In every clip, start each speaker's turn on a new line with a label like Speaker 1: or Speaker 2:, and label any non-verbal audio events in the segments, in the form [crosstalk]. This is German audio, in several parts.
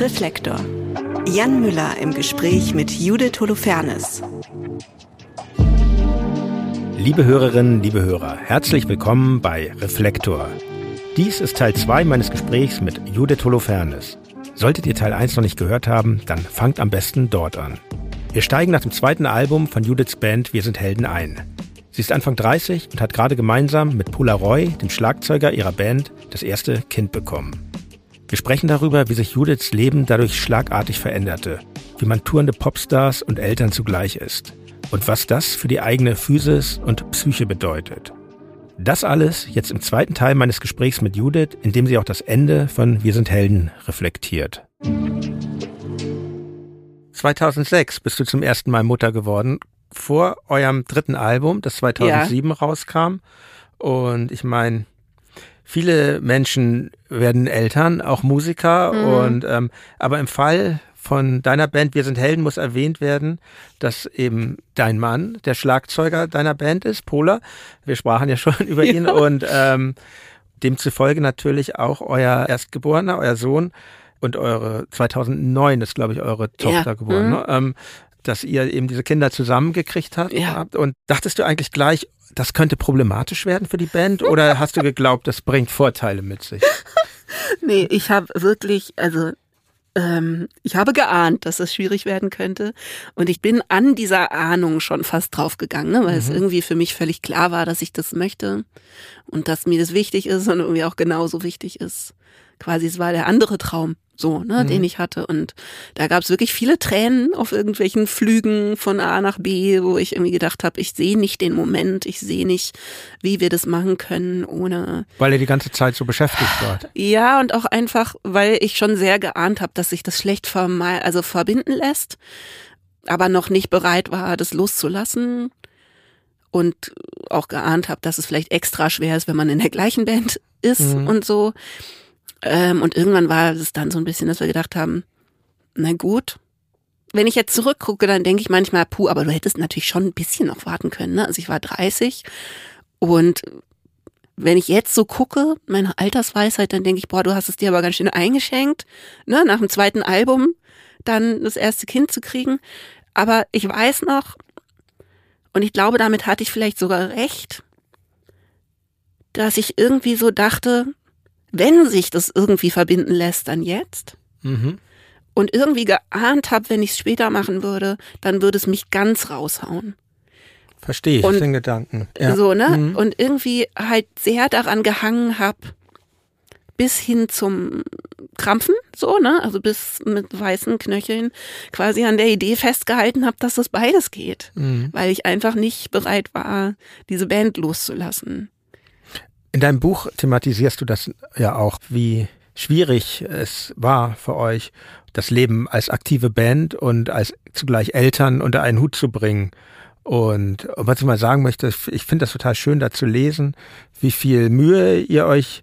Speaker 1: Reflektor. Jan Müller im Gespräch mit Judith Holofernes.
Speaker 2: Liebe Hörerinnen, liebe Hörer, herzlich willkommen bei Reflektor. Dies ist Teil 2 meines Gesprächs mit Judith Holofernes. Solltet ihr Teil 1 noch nicht gehört haben, dann fangt am besten dort an. Wir steigen nach dem zweiten Album von Judiths Band Wir sind Helden ein. Sie ist Anfang 30 und hat gerade gemeinsam mit Pula Roy, dem Schlagzeuger ihrer Band, das erste Kind bekommen. Wir sprechen darüber, wie sich Judiths Leben dadurch schlagartig veränderte, wie man tourende Popstars und Eltern zugleich ist und was das für die eigene Physis und Psyche bedeutet. Das alles jetzt im zweiten Teil meines Gesprächs mit Judith, in dem sie auch das Ende von Wir sind Helden reflektiert. 2006 bist du zum ersten Mal Mutter geworden, vor eurem dritten Album, das 2007 ja. rauskam. Und ich meine, viele Menschen werden Eltern, auch Musiker. Mhm. Und ähm, aber im Fall von deiner Band Wir sind Helden muss erwähnt werden, dass eben dein Mann der Schlagzeuger deiner Band ist, Pola. Wir sprachen ja [laughs] schon über ihn ja. und ähm, demzufolge natürlich auch euer Erstgeborener, euer Sohn und eure 2009 ist glaube ich eure Tochter ja. geboren. Mhm. Ne? Ähm, dass ihr eben diese Kinder zusammengekriegt habt. Ja. Und dachtest du eigentlich gleich, das könnte problematisch werden für die Band oder [laughs] hast du geglaubt, das bringt Vorteile mit sich? [laughs]
Speaker 3: nee, ich habe wirklich, also ähm, ich habe geahnt, dass es schwierig werden könnte. Und ich bin an dieser Ahnung schon fast draufgegangen, ne, weil mhm. es irgendwie für mich völlig klar war, dass ich das möchte und dass mir das wichtig ist und irgendwie auch genauso wichtig ist. Quasi, es war der andere Traum so, ne, mhm. den ich hatte. Und da gab es wirklich viele Tränen auf irgendwelchen Flügen von A nach B, wo ich irgendwie gedacht habe, ich sehe nicht den Moment, ich sehe nicht, wie wir das machen können, ohne.
Speaker 2: Weil ihr die ganze Zeit so beschäftigt wart.
Speaker 3: Ja, und auch einfach, weil ich schon sehr geahnt habe, dass sich das schlecht vermal also verbinden lässt, aber noch nicht bereit war, das loszulassen. Und auch geahnt habe, dass es vielleicht extra schwer ist, wenn man in der gleichen Band ist mhm. und so. Ähm, und irgendwann war es dann so ein bisschen, dass wir gedacht haben, na gut, wenn ich jetzt zurückgucke, dann denke ich manchmal, puh, aber du hättest natürlich schon ein bisschen noch warten können. Ne? Also ich war 30 und wenn ich jetzt so gucke, meine Altersweisheit, dann denke ich, boah, du hast es dir aber ganz schön eingeschenkt, ne? nach dem zweiten Album dann das erste Kind zu kriegen. Aber ich weiß noch, und ich glaube, damit hatte ich vielleicht sogar recht, dass ich irgendwie so dachte, wenn sich das irgendwie verbinden lässt, dann jetzt. Mhm. Und irgendwie geahnt habe, wenn ich es später machen würde, dann würde es mich ganz raushauen.
Speaker 2: Verstehe ich und den Gedanken.
Speaker 3: Ja. So, ne? Mhm. Und irgendwie halt sehr daran gehangen habe, bis hin zum Krampfen, so, ne? Also bis mit weißen Knöcheln quasi an der Idee festgehalten habe, dass das beides geht. Mhm. Weil ich einfach nicht bereit war, diese Band loszulassen.
Speaker 2: In deinem Buch thematisierst du das ja auch, wie schwierig es war für euch, das Leben als aktive Band und als zugleich Eltern unter einen Hut zu bringen. Und was ich mal sagen möchte, ich finde das total schön, da zu lesen, wie viel Mühe ihr euch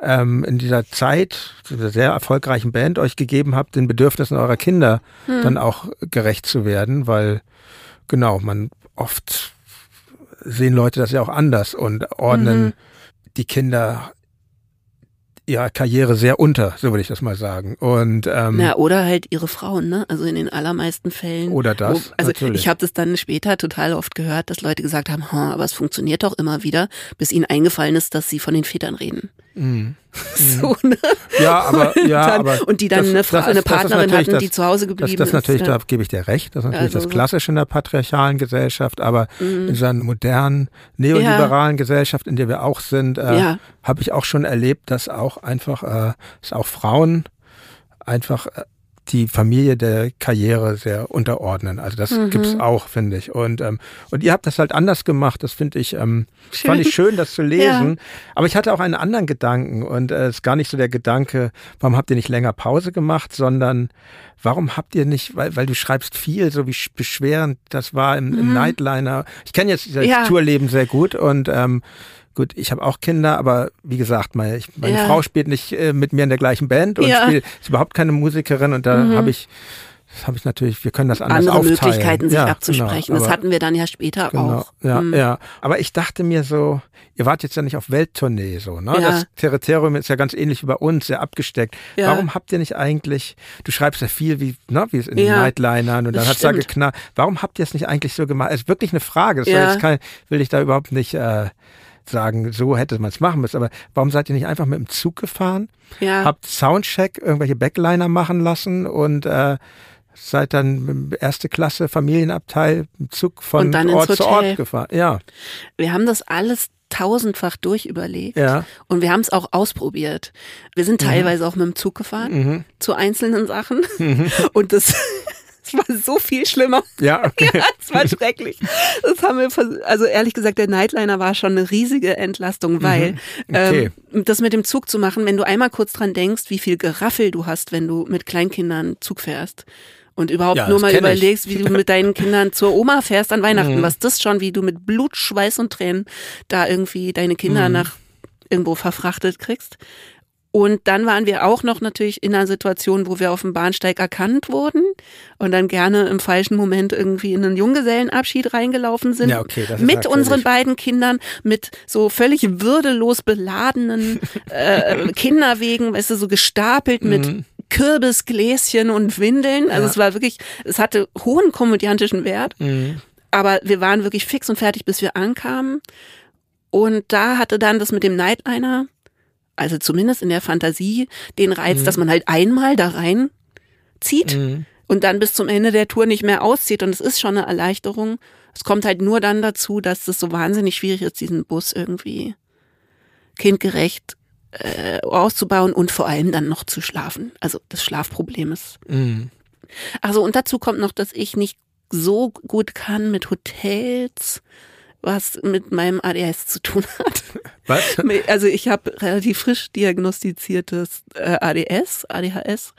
Speaker 2: ähm, in dieser Zeit, dieser sehr erfolgreichen Band, euch gegeben habt, den Bedürfnissen eurer Kinder hm. dann auch gerecht zu werden, weil genau, man oft sehen Leute das ja auch anders und ordnen mhm die Kinder ihrer Karriere sehr unter, so würde ich das mal sagen. Und ähm,
Speaker 3: Na, oder halt ihre Frauen, ne? Also in den allermeisten Fällen.
Speaker 2: Oder das. Wo,
Speaker 3: also
Speaker 2: natürlich.
Speaker 3: ich habe das dann später total oft gehört, dass Leute gesagt haben, aber es funktioniert doch immer wieder, bis ihnen eingefallen ist, dass sie von den Vätern reden. Mhm. [laughs] So, ne?
Speaker 2: Ja, aber, ja,
Speaker 3: dann,
Speaker 2: aber
Speaker 3: und die dann eine, Frau, ist, eine Partnerin hatten, die zu Hause geblieben
Speaker 2: das, das natürlich,
Speaker 3: ist.
Speaker 2: Da gebe ich dir recht. Das ist natürlich also, das Klassische in der patriarchalen Gesellschaft, aber mhm. in so einer modernen, neoliberalen ja. Gesellschaft, in der wir auch sind, äh, ja. habe ich auch schon erlebt, dass auch einfach, äh, dass auch Frauen einfach äh, die Familie der Karriere sehr unterordnen. Also das mhm. gibt's auch, finde ich. Und ähm, und ihr habt das halt anders gemacht. Das finde ich ähm, fand ich schön, das zu [laughs] lesen. Ja. Aber ich hatte auch einen anderen Gedanken und äh, es äh, ist gar nicht so der Gedanke, warum habt ihr nicht länger Pause gemacht, sondern warum habt ihr nicht, weil weil du schreibst viel, so wie beschwerend das war im, im mhm. Nightliner. Ich kenne jetzt das ja. Tourleben sehr gut und ähm, Gut, ich habe auch Kinder, aber wie gesagt, meine, ich, meine ja. Frau spielt nicht äh, mit mir in der gleichen Band und ja. spielt, ist überhaupt keine Musikerin und da mhm. habe ich das habe ich natürlich, wir können das anders
Speaker 3: Andere
Speaker 2: aufteilen.
Speaker 3: Möglichkeiten, sich ja, abzusprechen. Genau, das hatten wir dann ja später genau, auch.
Speaker 2: Ja, hm. ja. Aber ich dachte mir so, ihr wart jetzt ja nicht auf Welttournee so, ne? Ja. Das Territorium ist ja ganz ähnlich wie bei uns, sehr abgesteckt. Ja. Warum habt ihr nicht eigentlich, du schreibst ja viel, wie, ne, wie es in den Nightlinern und dann hat es da geknallt. Warum habt ihr es nicht eigentlich so gemacht? Es ist wirklich eine Frage. Das ja. kein, will ich da überhaupt nicht äh, sagen, so hätte man es machen müssen. Aber warum seid ihr nicht einfach mit dem Zug gefahren? Ja. Habt Soundcheck, irgendwelche Backliner machen lassen und äh, seid dann erste Klasse Familienabteil im Zug von Ort zu Ort gefahren. Ja.
Speaker 3: Wir haben das alles tausendfach durchüberlegt ja. und wir haben es auch ausprobiert. Wir sind mhm. teilweise mhm. auch mit dem Zug gefahren mhm. zu einzelnen Sachen mhm. [laughs] und das [laughs] es [laughs] war so viel schlimmer.
Speaker 2: Ja, [laughs] okay. ja,
Speaker 3: es war schrecklich. Das haben wir, also ehrlich gesagt, der Nightliner war schon eine riesige Entlastung, mhm. weil okay. ähm, das mit dem Zug zu machen, wenn du einmal kurz dran denkst, wie viel Geraffel du hast, wenn du mit Kleinkindern Zug fährst und überhaupt ja, nur mal überlegst, ich. wie du mit deinen [laughs] Kindern zur Oma fährst an Weihnachten, mhm. was das schon, wie du mit Blut, Schweiß und Tränen da irgendwie deine Kinder mhm. nach irgendwo verfrachtet kriegst. Und dann waren wir auch noch natürlich in einer Situation, wo wir auf dem Bahnsteig erkannt wurden und dann gerne im falschen Moment irgendwie in einen Junggesellenabschied reingelaufen sind. Ja, okay, das ist mit unseren beiden Kindern, mit so völlig würdelos beladenen [laughs] äh, Kinderwegen, weißt du, so gestapelt mit mhm. Kürbisgläschen und Windeln. Also ja. es war wirklich, es hatte hohen komödiantischen Wert. Mhm. Aber wir waren wirklich fix und fertig, bis wir ankamen. Und da hatte dann das mit dem Nightliner also zumindest in der Fantasie, den Reiz, mhm. dass man halt einmal da rein zieht mhm. und dann bis zum Ende der Tour nicht mehr auszieht. Und es ist schon eine Erleichterung. Es kommt halt nur dann dazu, dass es so wahnsinnig schwierig ist, diesen Bus irgendwie kindgerecht äh, auszubauen und vor allem dann noch zu schlafen. Also das Schlafproblem ist. Mhm. Also und dazu kommt noch, dass ich nicht so gut kann mit Hotels was mit meinem ADHS zu tun hat. [laughs]
Speaker 2: Was? [laughs]
Speaker 3: Also ich habe relativ frisch diagnostiziertes äh, ADS, ADHS.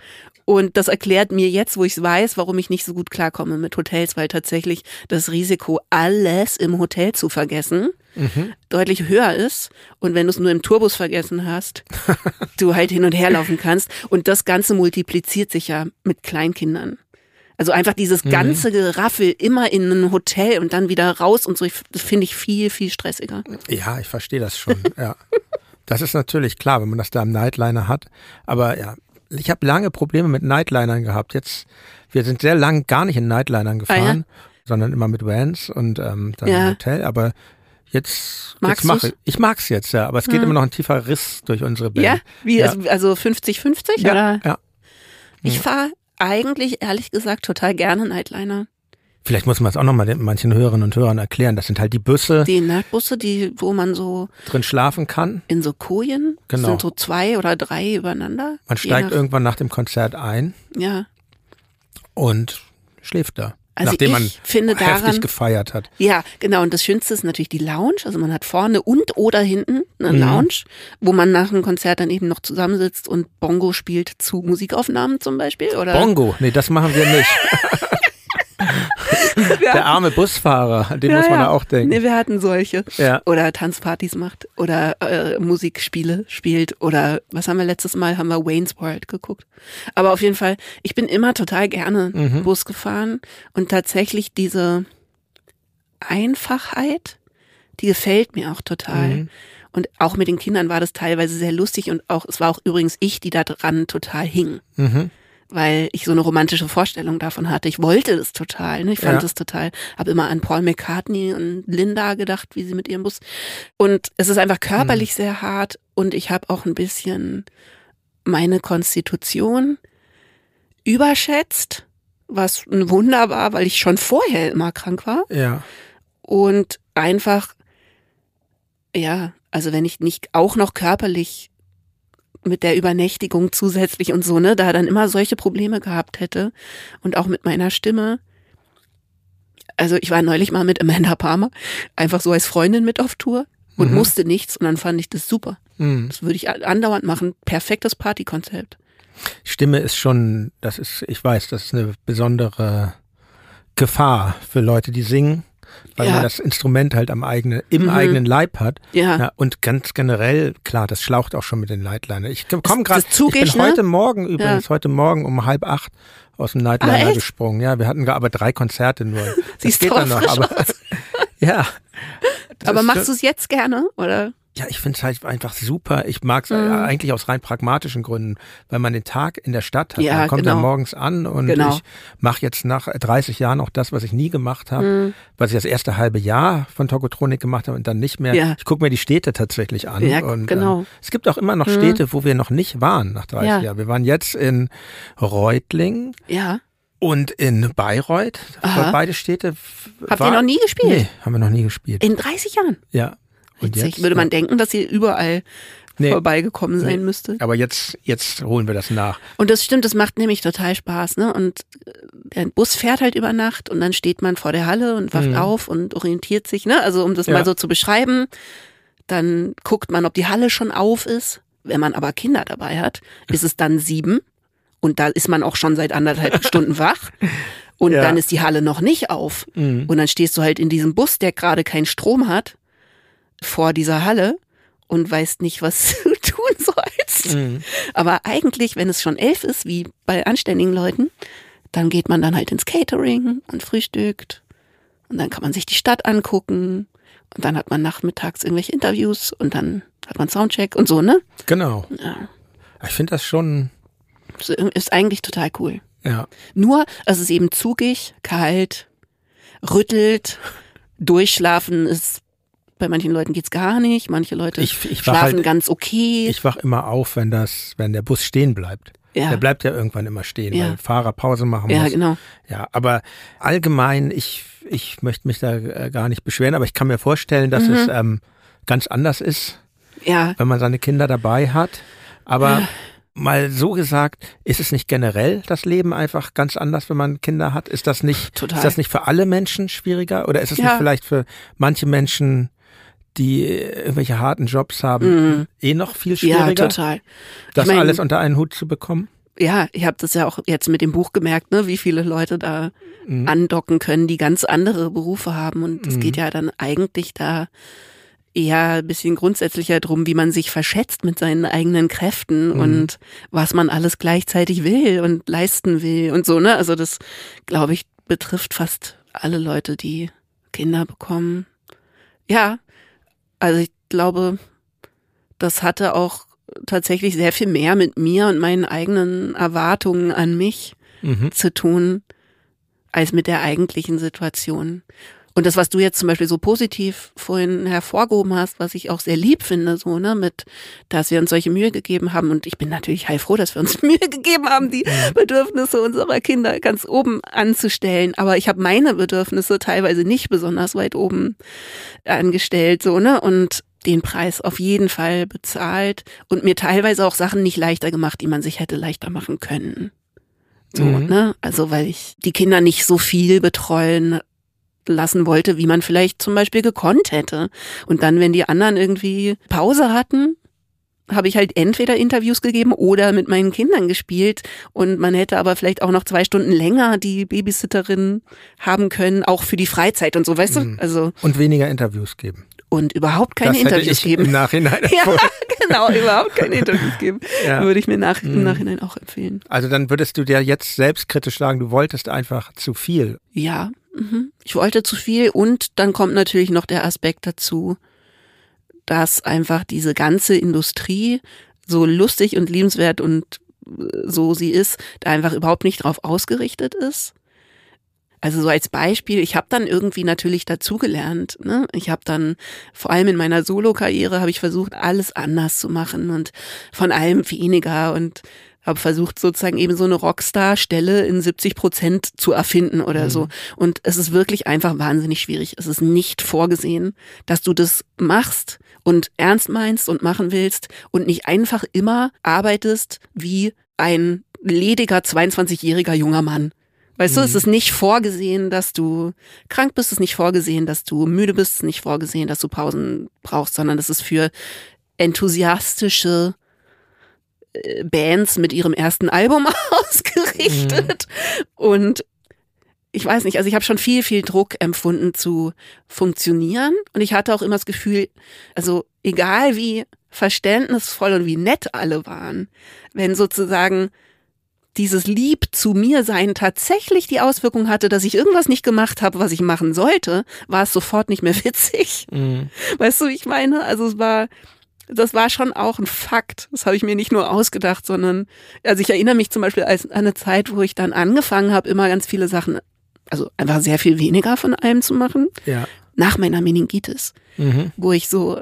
Speaker 3: Und das erklärt mir jetzt, wo ich es weiß, warum ich nicht so gut klarkomme mit Hotels, weil tatsächlich das Risiko, alles im Hotel zu vergessen, mhm. deutlich höher ist. Und wenn du es nur im Tourbus vergessen hast, [laughs] du halt hin und her laufen kannst. Und das Ganze multipliziert sich ja mit Kleinkindern. Also einfach dieses mhm. ganze Geraffel immer in ein Hotel und dann wieder raus und so, das finde ich viel, viel stressiger.
Speaker 2: Ja, ich verstehe das schon, [laughs] ja. Das ist natürlich klar, wenn man das da im Nightliner hat. Aber ja, ich habe lange Probleme mit Nightlinern gehabt. Jetzt, wir sind sehr lang gar nicht in Nightlinern gefahren, ah, ja? sondern immer mit Vans und ähm, dann ja. im Hotel. Aber jetzt, Magst jetzt mache ich. Ich mag's jetzt, ja. Aber es geht ja. immer noch ein tiefer Riss durch unsere Band.
Speaker 3: Ja, wie also 50-50 ja, oder? Ja. Ich fahre eigentlich, ehrlich gesagt, total gerne Nightliner.
Speaker 2: Vielleicht muss man es auch nochmal manchen Hörerinnen und Hörern erklären. Das sind halt die Busse.
Speaker 3: Die Nachtbusse, die, wo man so
Speaker 2: drin schlafen kann.
Speaker 3: In so Kojen. Genau. Das sind so zwei oder drei übereinander.
Speaker 2: Man steigt nach irgendwann nach dem Konzert ein.
Speaker 3: Ja.
Speaker 2: Und schläft da.
Speaker 3: Also
Speaker 2: nachdem man
Speaker 3: finde
Speaker 2: heftig
Speaker 3: daran,
Speaker 2: gefeiert hat.
Speaker 3: Ja, genau. Und das Schönste ist natürlich die Lounge. Also man hat vorne und oder hinten eine mhm. Lounge, wo man nach einem Konzert dann eben noch zusammensitzt und Bongo spielt zu Musikaufnahmen zum Beispiel. Oder?
Speaker 2: Bongo? Nee, das machen wir nicht. [laughs] [laughs] Der arme Busfahrer, den ja, muss man ja auch denken.
Speaker 3: Nee, wir hatten solche. Ja. Oder Tanzpartys macht oder äh, Musikspiele spielt oder was haben wir letztes Mal? Haben wir Wayne's World geguckt. Aber auf jeden Fall, ich bin immer total gerne mhm. Bus gefahren und tatsächlich diese Einfachheit, die gefällt mir auch total. Mhm. Und auch mit den Kindern war das teilweise sehr lustig und auch, es war auch übrigens ich, die da dran total hing. Mhm weil ich so eine romantische Vorstellung davon hatte. Ich wollte das total, ne? ich fand ja. das total, habe immer an Paul McCartney und Linda gedacht, wie sie mit ihrem Bus. Und es ist einfach körperlich hm. sehr hart und ich habe auch ein bisschen meine Konstitution überschätzt, was ein Wunder war, weil ich schon vorher immer krank war.
Speaker 2: Ja.
Speaker 3: Und einfach, ja, also wenn ich nicht auch noch körperlich mit der Übernächtigung zusätzlich und so, ne, da dann immer solche Probleme gehabt hätte und auch mit meiner Stimme. Also ich war neulich mal mit Amanda Palmer einfach so als Freundin mit auf Tour und mhm. musste nichts und dann fand ich das super. Mhm. Das würde ich andauernd machen. Perfektes Partykonzept.
Speaker 2: Stimme ist schon, das ist, ich weiß, das ist eine besondere Gefahr für Leute, die singen. Weil ja. man das Instrument halt am eigenen, im mhm. eigenen Leib hat.
Speaker 3: Ja. ja.
Speaker 2: Und ganz generell, klar, das schlaucht auch schon mit den Nightliner. Ich komme gerade, ich bin ne? heute Morgen übrigens, ja. heute Morgen um halb acht aus dem Nightliner ah, gesprungen. Ja, wir hatten aber drei Konzerte nur. [laughs] Das
Speaker 3: Siehst geht dann noch, aber [laughs]
Speaker 2: ja.
Speaker 3: Aber machst du es jetzt gerne, oder?
Speaker 2: Ja, ich finde es halt einfach super. Ich mag es mhm. eigentlich aus rein pragmatischen Gründen, weil man den Tag in der Stadt hat. Ja, man kommt genau. dann morgens an und genau. ich mache jetzt nach 30 Jahren auch das, was ich nie gemacht habe, mhm. was ich das erste halbe Jahr von Tokotronik gemacht habe und dann nicht mehr. Ja. Ich gucke mir die Städte tatsächlich an.
Speaker 3: Ja,
Speaker 2: und,
Speaker 3: genau.
Speaker 2: Ähm, es gibt auch immer noch mhm. Städte, wo wir noch nicht waren nach 30 ja. Jahren. Wir waren jetzt in Reutlingen.
Speaker 3: Ja.
Speaker 2: Und in Bayreuth, beide Städte.
Speaker 3: Habt war, ihr noch nie gespielt? Nee,
Speaker 2: haben wir noch nie gespielt.
Speaker 3: In 30 Jahren?
Speaker 2: Ja.
Speaker 3: Und jetzt, Würde man denken, dass ihr überall nee, vorbeigekommen sein nee. müsste.
Speaker 2: Aber jetzt, jetzt holen wir das nach.
Speaker 3: Und das stimmt, das macht nämlich total Spaß, ne? Und äh, der Bus fährt halt über Nacht und dann steht man vor der Halle und wacht mhm. auf und orientiert sich, ne? Also um das ja. mal so zu beschreiben, dann guckt man, ob die Halle schon auf ist. Wenn man aber Kinder dabei hat, ist es dann sieben und da ist man auch schon seit anderthalb [laughs] Stunden wach. Und ja. dann ist die Halle noch nicht auf. Mhm. Und dann stehst du halt in diesem Bus, der gerade keinen Strom hat vor dieser Halle und weißt nicht, was [laughs] du tun sollst. Mhm. Aber eigentlich, wenn es schon elf ist, wie bei anständigen Leuten, dann geht man dann halt ins Catering und frühstückt. Und dann kann man sich die Stadt angucken. Und dann hat man nachmittags irgendwelche Interviews und dann hat man Soundcheck und so, ne?
Speaker 2: Genau.
Speaker 3: Ja.
Speaker 2: Ich finde das schon.
Speaker 3: Ist eigentlich total cool.
Speaker 2: Ja.
Speaker 3: Nur, es ist eben zugig, kalt, rüttelt, durchschlafen ist bei manchen Leuten geht's gar nicht. Manche Leute ich, ich schlafen halt, ganz okay.
Speaker 2: Ich wach immer auf, wenn das, wenn der Bus stehen bleibt. Ja. Der bleibt ja irgendwann immer stehen, ja. weil Fahrer Pause machen muss.
Speaker 3: Ja, genau.
Speaker 2: Ja, aber allgemein, ich, ich möchte mich da äh, gar nicht beschweren, aber ich kann mir vorstellen, dass mhm. es ähm, ganz anders ist,
Speaker 3: ja.
Speaker 2: wenn man seine Kinder dabei hat. Aber ja. mal so gesagt, ist es nicht generell das Leben einfach ganz anders, wenn man Kinder hat? Ist das nicht, Total. ist das nicht für alle Menschen schwieriger? Oder ist es nicht vielleicht für manche Menschen die irgendwelche harten Jobs haben, mm. eh noch viel schwieriger.
Speaker 3: Ja, total.
Speaker 2: Das ich mein, alles unter einen Hut zu bekommen?
Speaker 3: Ja, ich habe das ja auch jetzt mit dem Buch gemerkt, ne, wie viele Leute da mm. andocken können, die ganz andere Berufe haben. Und es mm. geht ja dann eigentlich da eher ein bisschen grundsätzlicher drum, wie man sich verschätzt mit seinen eigenen Kräften mhm. und was man alles gleichzeitig will und leisten will und so, ne? Also das, glaube ich, betrifft fast alle Leute, die Kinder bekommen. Ja, also ich glaube, das hatte auch tatsächlich sehr viel mehr mit mir und meinen eigenen Erwartungen an mich mhm. zu tun, als mit der eigentlichen Situation. Und das, was du jetzt zum Beispiel so positiv vorhin hervorgehoben hast, was ich auch sehr lieb finde, so, ne, mit, dass wir uns solche Mühe gegeben haben. Und ich bin natürlich heilfroh, dass wir uns [laughs] Mühe gegeben haben, die mhm. Bedürfnisse unserer Kinder ganz oben anzustellen. Aber ich habe meine Bedürfnisse teilweise nicht besonders weit oben angestellt, so, ne, und den Preis auf jeden Fall bezahlt und mir teilweise auch Sachen nicht leichter gemacht, die man sich hätte leichter machen können. So, mhm. ne? Also, weil ich die Kinder nicht so viel betreuen lassen wollte, wie man vielleicht zum Beispiel gekonnt hätte. Und dann, wenn die anderen irgendwie Pause hatten, habe ich halt entweder Interviews gegeben oder mit meinen Kindern gespielt und man hätte aber vielleicht auch noch zwei Stunden länger die Babysitterin haben können, auch für die Freizeit und so, weißt mhm. du? Also
Speaker 2: und weniger Interviews geben
Speaker 3: und überhaupt keine das Interviews geben.
Speaker 2: Im Nachhinein. [laughs]
Speaker 3: ja, [laughs] genau, überhaupt keine Interviews geben. [laughs] Ja. Würde ich mir nach, im mhm. Nachhinein auch empfehlen.
Speaker 2: Also dann würdest du dir jetzt selbstkritisch sagen, du wolltest einfach zu viel.
Speaker 3: Ja. Ich wollte zu viel und dann kommt natürlich noch der Aspekt dazu, dass einfach diese ganze Industrie so lustig und liebenswert und äh, so sie ist, da einfach überhaupt nicht drauf ausgerichtet ist. Also so als Beispiel, ich habe dann irgendwie natürlich dazugelernt. Ne? Ich habe dann vor allem in meiner Solo-Karriere habe ich versucht, alles anders zu machen und von allem weniger und habe versucht, sozusagen eben so eine Rockstar-Stelle in 70 Prozent zu erfinden oder mhm. so. Und es ist wirklich einfach wahnsinnig schwierig. Es ist nicht vorgesehen, dass du das machst und ernst meinst und machen willst und nicht einfach immer arbeitest wie ein lediger 22-jähriger junger Mann. Weißt mhm. du, es ist nicht vorgesehen, dass du krank bist, es ist nicht vorgesehen, dass du müde bist, es ist nicht vorgesehen, dass du Pausen brauchst, sondern es ist für enthusiastische Bands mit ihrem ersten Album [laughs] ausgerichtet. Mhm. Und ich weiß nicht, also ich habe schon viel, viel Druck empfunden zu funktionieren und ich hatte auch immer das Gefühl, also egal wie verständnisvoll und wie nett alle waren, wenn sozusagen dieses Lieb zu mir sein tatsächlich die Auswirkung hatte, dass ich irgendwas nicht gemacht habe, was ich machen sollte, war es sofort nicht mehr [laughs] witzig. Mhm. Weißt du, wie ich meine? Also es war, das war schon auch ein Fakt. Das habe ich mir nicht nur ausgedacht, sondern, also ich erinnere mich zum Beispiel an eine Zeit, wo ich dann angefangen habe, immer ganz viele Sachen, also einfach sehr viel weniger von allem zu machen.
Speaker 2: Ja.
Speaker 3: Nach meiner Meningitis, mhm. wo ich so,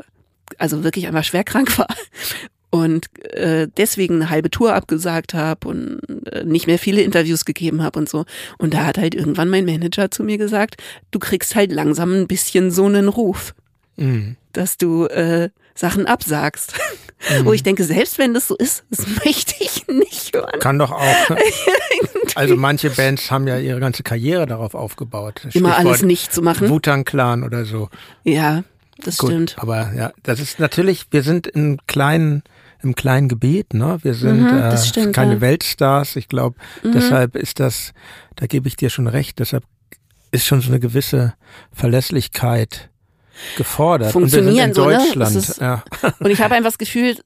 Speaker 3: also wirklich einfach schwer krank [laughs] war und äh, deswegen eine halbe Tour abgesagt habe und äh, nicht mehr viele Interviews gegeben habe und so. Und da hat halt irgendwann mein Manager zu mir gesagt, du kriegst halt langsam ein bisschen so einen Ruf, mhm. dass du äh, Sachen absagst. Mhm. [laughs] Wo ich denke, selbst wenn das so ist, das [laughs] möchte ich nicht hören.
Speaker 2: Kann doch auch. Ne? [laughs] also manche Bands haben ja ihre ganze Karriere darauf aufgebaut.
Speaker 3: Immer alles nicht zu machen.
Speaker 2: Wutan Clan oder so.
Speaker 3: Ja, das Gut, stimmt.
Speaker 2: Aber ja, das ist natürlich, wir sind in kleinen im kleinen Gebiet. Ne? Wir sind mhm, äh, stimmt, keine ja. Weltstars. Ich glaube, mhm. deshalb ist das, da gebe ich dir schon recht, deshalb ist schon so eine gewisse Verlässlichkeit gefordert.
Speaker 3: Funktionieren
Speaker 2: und wir sind in so, Deutschland.
Speaker 3: Ne? Ist, ja. [laughs] Und ich habe einfach das Gefühl,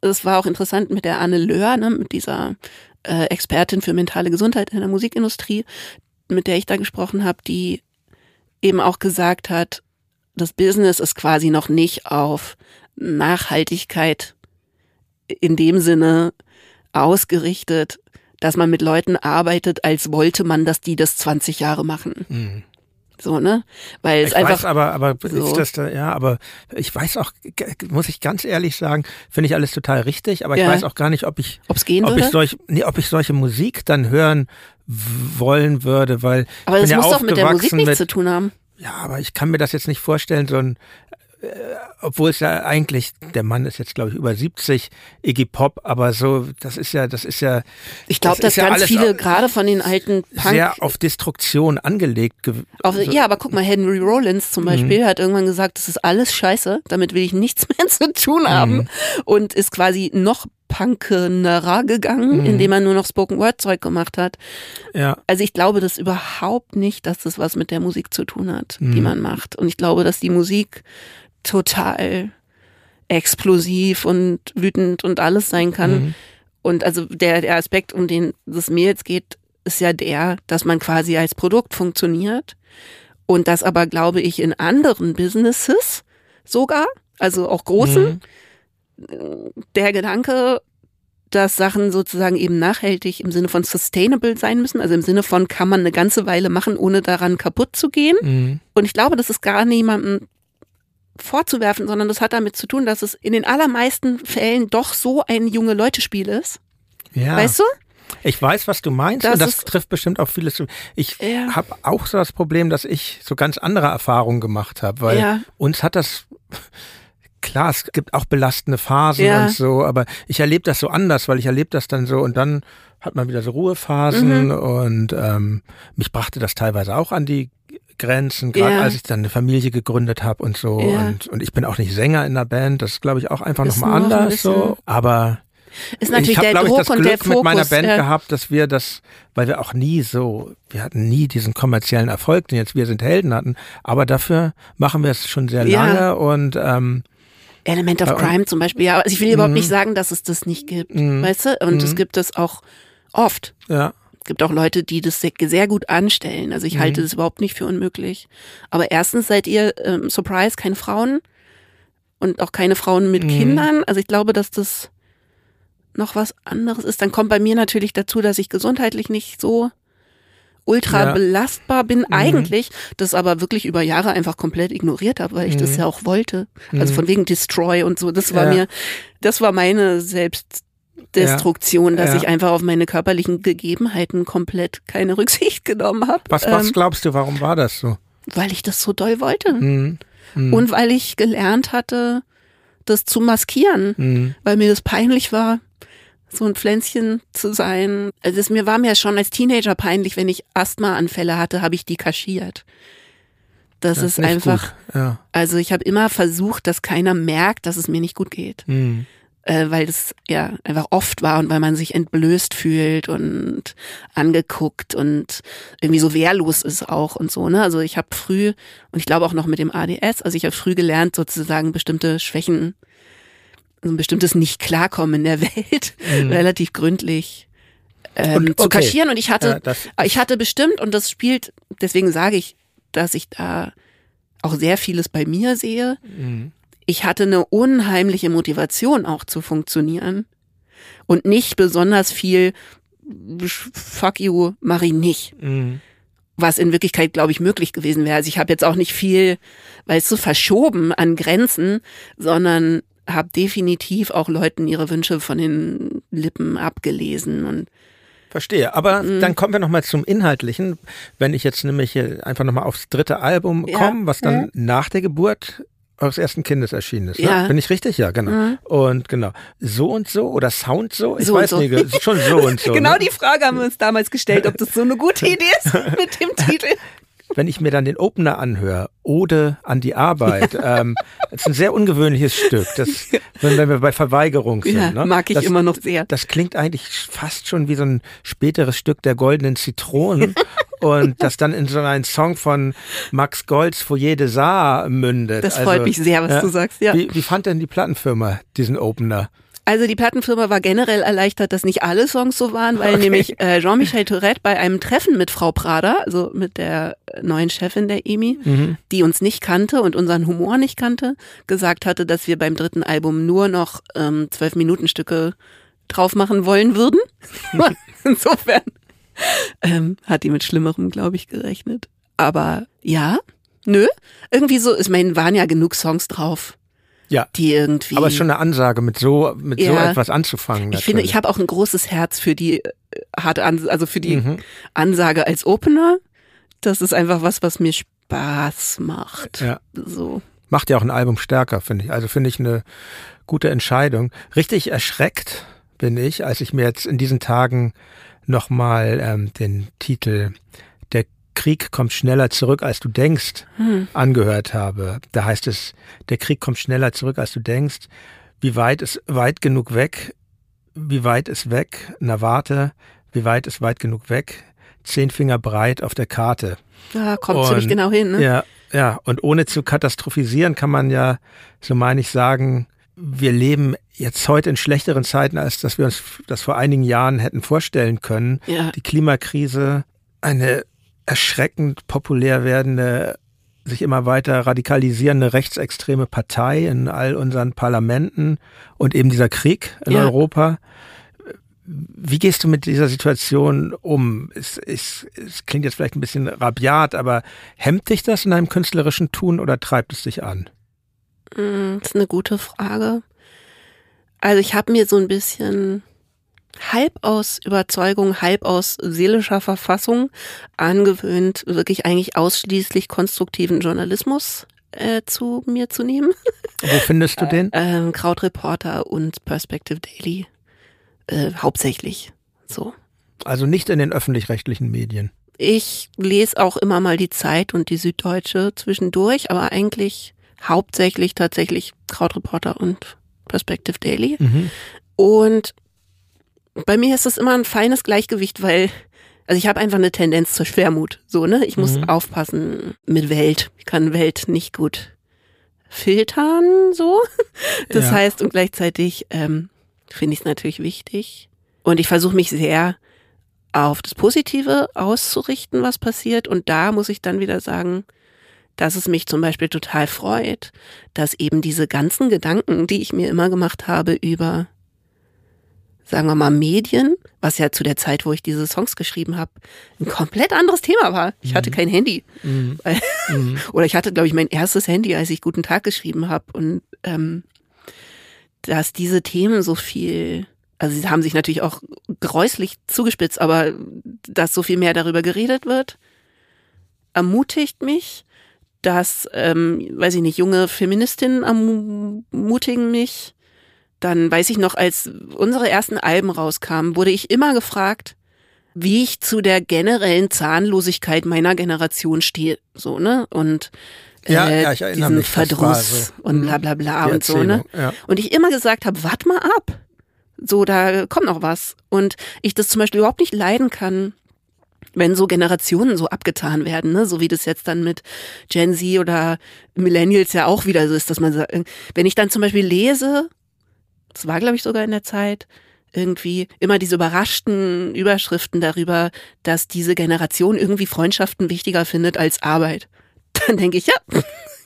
Speaker 3: es war auch interessant mit der Anne Löhr, ne, mit dieser äh, Expertin für mentale Gesundheit in der Musikindustrie, mit der ich da gesprochen habe, die eben auch gesagt hat, das Business ist quasi noch nicht auf Nachhaltigkeit in dem Sinne ausgerichtet, dass man mit Leuten arbeitet, als wollte man, dass die das 20 Jahre machen. Mhm. So, ne? Weil es
Speaker 2: ich
Speaker 3: einfach.
Speaker 2: Weiß, aber, aber so. ist das da, ja, aber ich weiß auch, muss ich ganz ehrlich sagen, finde ich alles total richtig, aber ich ja. weiß auch gar nicht, ob ich,
Speaker 3: Ob's gehen
Speaker 2: ob
Speaker 3: würde?
Speaker 2: ich solch, nee, ob ich solche Musik dann hören wollen würde, weil.
Speaker 3: Aber das
Speaker 2: ja
Speaker 3: muss doch mit der Musik nichts mit, zu tun haben.
Speaker 2: Ja, aber ich kann mir das jetzt nicht vorstellen, so ein obwohl es ja eigentlich, der Mann ist jetzt glaube ich über 70, Iggy Pop, aber so, das ist ja, das ist ja.
Speaker 3: Ich glaube, dass ja ganz viele gerade von den alten
Speaker 2: Punk sehr auf Destruktion angelegt.
Speaker 3: Auf, so. Ja, aber guck mal, Henry Rollins zum Beispiel mhm. hat irgendwann gesagt, das ist alles Scheiße, damit will ich nichts [laughs] mehr zu tun haben mhm. und ist quasi noch punkenerer gegangen, mhm. indem er nur noch Spoken Word Zeug gemacht hat.
Speaker 2: Ja.
Speaker 3: Also ich glaube das überhaupt nicht, dass das was mit der Musik zu tun hat, die mhm. man macht. Und ich glaube, dass die Musik total explosiv und wütend und alles sein kann. Mhm. Und also der, der Aspekt, um den es mir jetzt geht, ist ja der, dass man quasi als Produkt funktioniert. Und das aber, glaube ich, in anderen Businesses sogar, also auch großen, mhm. der Gedanke, dass Sachen sozusagen eben nachhaltig im Sinne von sustainable sein müssen, also im Sinne von kann man eine ganze Weile machen, ohne daran kaputt zu gehen. Mhm. Und ich glaube, das ist gar niemandem vorzuwerfen, sondern das hat damit zu tun, dass es in den allermeisten Fällen doch so ein junge Leute-Spiel ist. Ja. Weißt du?
Speaker 2: Ich weiß, was du meinst das und das trifft bestimmt auch vieles. Ich ja. habe auch so das Problem, dass ich so ganz andere Erfahrungen gemacht habe, weil ja. uns hat das klar, es gibt auch belastende Phasen ja. und so, aber ich erlebe das so anders, weil ich erlebe das dann so und dann hat man wieder so Ruhephasen mhm. und ähm, mich brachte das teilweise auch an die Grenzen, gerade ja. als ich dann eine Familie gegründet habe und so. Ja. Und, und ich bin auch nicht Sänger in der Band, das ist, glaube ich, auch einfach nochmal anders so. Aber
Speaker 3: ist natürlich
Speaker 2: ich habe,
Speaker 3: glaube
Speaker 2: ich, das
Speaker 3: Glück
Speaker 2: mit meiner Band ja. gehabt, dass wir das, weil wir auch nie so, wir hatten nie diesen kommerziellen Erfolg, den jetzt wir sind Helden hatten, aber dafür machen wir es schon sehr lange und ähm,
Speaker 3: Element of Crime zum Beispiel, ja. Also ich will überhaupt nicht mhm. sagen, dass es das nicht gibt, mhm. weißt du? Und es mhm. gibt es auch oft.
Speaker 2: Ja
Speaker 3: gibt auch Leute, die das sehr gut anstellen. Also ich mhm. halte das überhaupt nicht für unmöglich. Aber erstens seid ihr, ähm, Surprise, keine Frauen und auch keine Frauen mit mhm. Kindern. Also ich glaube, dass das noch was anderes ist. Dann kommt bei mir natürlich dazu, dass ich gesundheitlich nicht so ultra ja. belastbar bin mhm. eigentlich, das aber wirklich über Jahre einfach komplett ignoriert habe, weil ich das mhm. ja auch wollte. Also mhm. von wegen Destroy und so. Das war ja. mir, das war meine selbst Destruktion, dass ja. ich einfach auf meine körperlichen Gegebenheiten komplett keine Rücksicht [laughs] genommen habe.
Speaker 2: Was, was ähm, glaubst du, warum war das so?
Speaker 3: Weil ich das so doll wollte. Mhm. Mhm. Und weil ich gelernt hatte, das zu maskieren, mhm. weil mir das peinlich war, so ein Pflänzchen zu sein. Also es, mir war mir schon als Teenager peinlich, wenn ich Asthmaanfälle hatte, habe ich die kaschiert. Das, das ist, ist einfach.
Speaker 2: Ja.
Speaker 3: Also ich habe immer versucht, dass keiner merkt, dass es mir nicht gut geht. Mhm äh, weil das ja einfach oft war und weil man sich entblößt fühlt und angeguckt und irgendwie so wehrlos ist auch und so. Ne? Also ich habe früh und ich glaube auch noch mit dem ADS, also ich habe früh gelernt sozusagen bestimmte Schwächen, so ein bestimmtes Nicht-Klarkommen in der [laughs] Welt mhm. relativ gründlich ähm, und, okay. zu kaschieren. Und ich hatte, ja, ich hatte bestimmt und das spielt, deswegen sage ich, dass ich da auch sehr vieles bei mir sehe. Mhm ich hatte eine unheimliche Motivation auch zu funktionieren und nicht besonders viel fuck you, mach ich nicht. Mhm. Was in Wirklichkeit, glaube ich, möglich gewesen wäre. Also ich habe jetzt auch nicht viel, weil es so verschoben an Grenzen, sondern habe definitiv auch Leuten ihre Wünsche von den Lippen abgelesen und
Speaker 2: Verstehe, aber mhm. dann kommen wir nochmal zum Inhaltlichen. Wenn ich jetzt nämlich einfach nochmal aufs dritte Album ja. komme, was dann mhm. nach der Geburt eures ersten Kindes erschienen ist. Ne? Ja. Bin ich richtig? Ja, genau. Mhm. Und genau. So und so oder Sound so? Ich so weiß so. nicht. Schon so [laughs] und so.
Speaker 3: genau ne? die Frage haben wir uns damals gestellt, ob das so eine gute Idee ist [laughs] mit dem Titel.
Speaker 2: Wenn ich mir dann den Opener anhöre, Ode an die Arbeit, ähm, das ist ein sehr ungewöhnliches Stück. Das, [laughs] wenn wir bei Verweigerung sind. Ja,
Speaker 3: ne? Mag ich
Speaker 2: das,
Speaker 3: immer noch sehr.
Speaker 2: Das klingt eigentlich fast schon wie so ein späteres Stück der goldenen Zitronen. Und das dann in so einen Song von Max Golds Foyer des Saar mündet.
Speaker 3: Das freut also, mich sehr, was ja, du sagst, ja.
Speaker 2: Wie, wie fand denn die Plattenfirma diesen Opener?
Speaker 3: Also die Plattenfirma war generell erleichtert, dass nicht alle Songs so waren, weil okay. nämlich äh, Jean-Michel Tourette bei einem Treffen mit Frau Prada, also mit der neuen Chefin der EMI, mhm. die uns nicht kannte und unseren Humor nicht kannte, gesagt hatte, dass wir beim dritten Album nur noch ähm, zwölf Minuten Stücke drauf machen wollen würden. [laughs] [laughs] Insofern ähm, hat die mit Schlimmerem, glaube ich, gerechnet. Aber ja, nö. Irgendwie so, ich meine, waren ja genug Songs drauf.
Speaker 2: Ja.
Speaker 3: Die irgendwie.
Speaker 2: Aber es ist schon eine Ansage, mit so, mit ja. so etwas anzufangen.
Speaker 3: Natürlich. Ich finde, ich habe auch ein großes Herz für die äh, harte Ansage, also für die mhm. Ansage als Opener. Das ist einfach was, was mir Spaß macht. Ja. So.
Speaker 2: Macht ja auch ein Album stärker, finde ich. Also finde ich eine gute Entscheidung. Richtig erschreckt bin ich, als ich mir jetzt in diesen Tagen nochmal ähm, den Titel Der Krieg kommt schneller zurück, als du denkst, hm. angehört habe. Da heißt es, der Krieg kommt schneller zurück, als du denkst. Wie weit ist weit genug weg? Wie weit ist weg? Na warte, wie weit ist weit genug weg? Zehn Finger breit auf der Karte.
Speaker 3: Ja, kommt ziemlich genau hin. Ne?
Speaker 2: Ja, ja. Und ohne zu katastrophisieren kann man ja, so meine ich, sagen, wir leben jetzt heute in schlechteren Zeiten, als dass wir uns das vor einigen Jahren hätten vorstellen können. Ja. Die Klimakrise, eine erschreckend populär werdende, sich immer weiter radikalisierende rechtsextreme Partei in all unseren Parlamenten und eben dieser Krieg in ja. Europa. Wie gehst du mit dieser Situation um? Es, es, es klingt jetzt vielleicht ein bisschen rabiat, aber hemmt dich das in deinem künstlerischen Tun oder treibt es dich an?
Speaker 3: Das ist eine gute Frage. Also ich habe mir so ein bisschen halb aus Überzeugung, halb aus seelischer Verfassung angewöhnt, wirklich eigentlich ausschließlich konstruktiven Journalismus äh, zu mir zu nehmen.
Speaker 2: Wo findest du den?
Speaker 3: Äh, äh, Krautreporter und Perspective Daily. Äh, hauptsächlich. So.
Speaker 2: Also nicht in den öffentlich-rechtlichen Medien.
Speaker 3: Ich lese auch immer mal die Zeit und die Süddeutsche zwischendurch, aber eigentlich hauptsächlich tatsächlich Krautreporter und Perspective Daily. Mhm. Und bei mir ist das immer ein feines Gleichgewicht, weil also ich habe einfach eine Tendenz zur Schwermut. So, ne? Ich muss mhm. aufpassen mit Welt. Ich kann Welt nicht gut filtern, so. [laughs] Das ja. heißt, und gleichzeitig ähm, finde ich es natürlich wichtig. Und ich versuche mich sehr auf das Positive auszurichten, was passiert. Und da muss ich dann wieder sagen, dass es mich zum Beispiel total freut, dass eben diese ganzen Gedanken, die ich mir immer gemacht habe über, sagen wir mal, Medien, was ja zu der Zeit, wo ich diese Songs geschrieben habe, ein komplett anderes Thema war. Ich hatte mhm. kein Handy. Mhm. [laughs] mhm. Oder ich hatte, glaube ich, mein erstes Handy, als ich Guten Tag geschrieben habe. Und ähm, dass diese Themen so viel also sie haben sich natürlich auch gräuslich zugespitzt, aber dass so viel mehr darüber geredet wird, ermutigt mich dass, ähm, weiß ich nicht, junge Feministinnen ermutigen mich. Dann weiß ich noch, als unsere ersten Alben rauskamen, wurde ich immer gefragt, wie ich zu der generellen Zahnlosigkeit meiner Generation stehe, so, ne? Und
Speaker 2: ja, äh, ja, ich erinnere
Speaker 3: diesen
Speaker 2: mich,
Speaker 3: Verdruss
Speaker 2: so.
Speaker 3: und
Speaker 2: Mhm.
Speaker 3: bla bla bla
Speaker 2: Die
Speaker 3: und so, ne?
Speaker 2: Ja.
Speaker 3: Und ich immer gesagt habe, wart mal ab. So, da kommt noch was. Und ich das zum Beispiel überhaupt nicht leiden kann, wenn so Generationen so abgetan werden, ne? so wie das jetzt dann mit Gen Z oder Millennials ja auch wieder so ist, dass man sagt, wenn ich dann zum Beispiel lese, das war glaube ich sogar in der Zeit, irgendwie immer diese überraschten Überschriften darüber, dass diese Generation irgendwie Freundschaften wichtiger findet als Arbeit. [laughs] Dann denke ich, ja,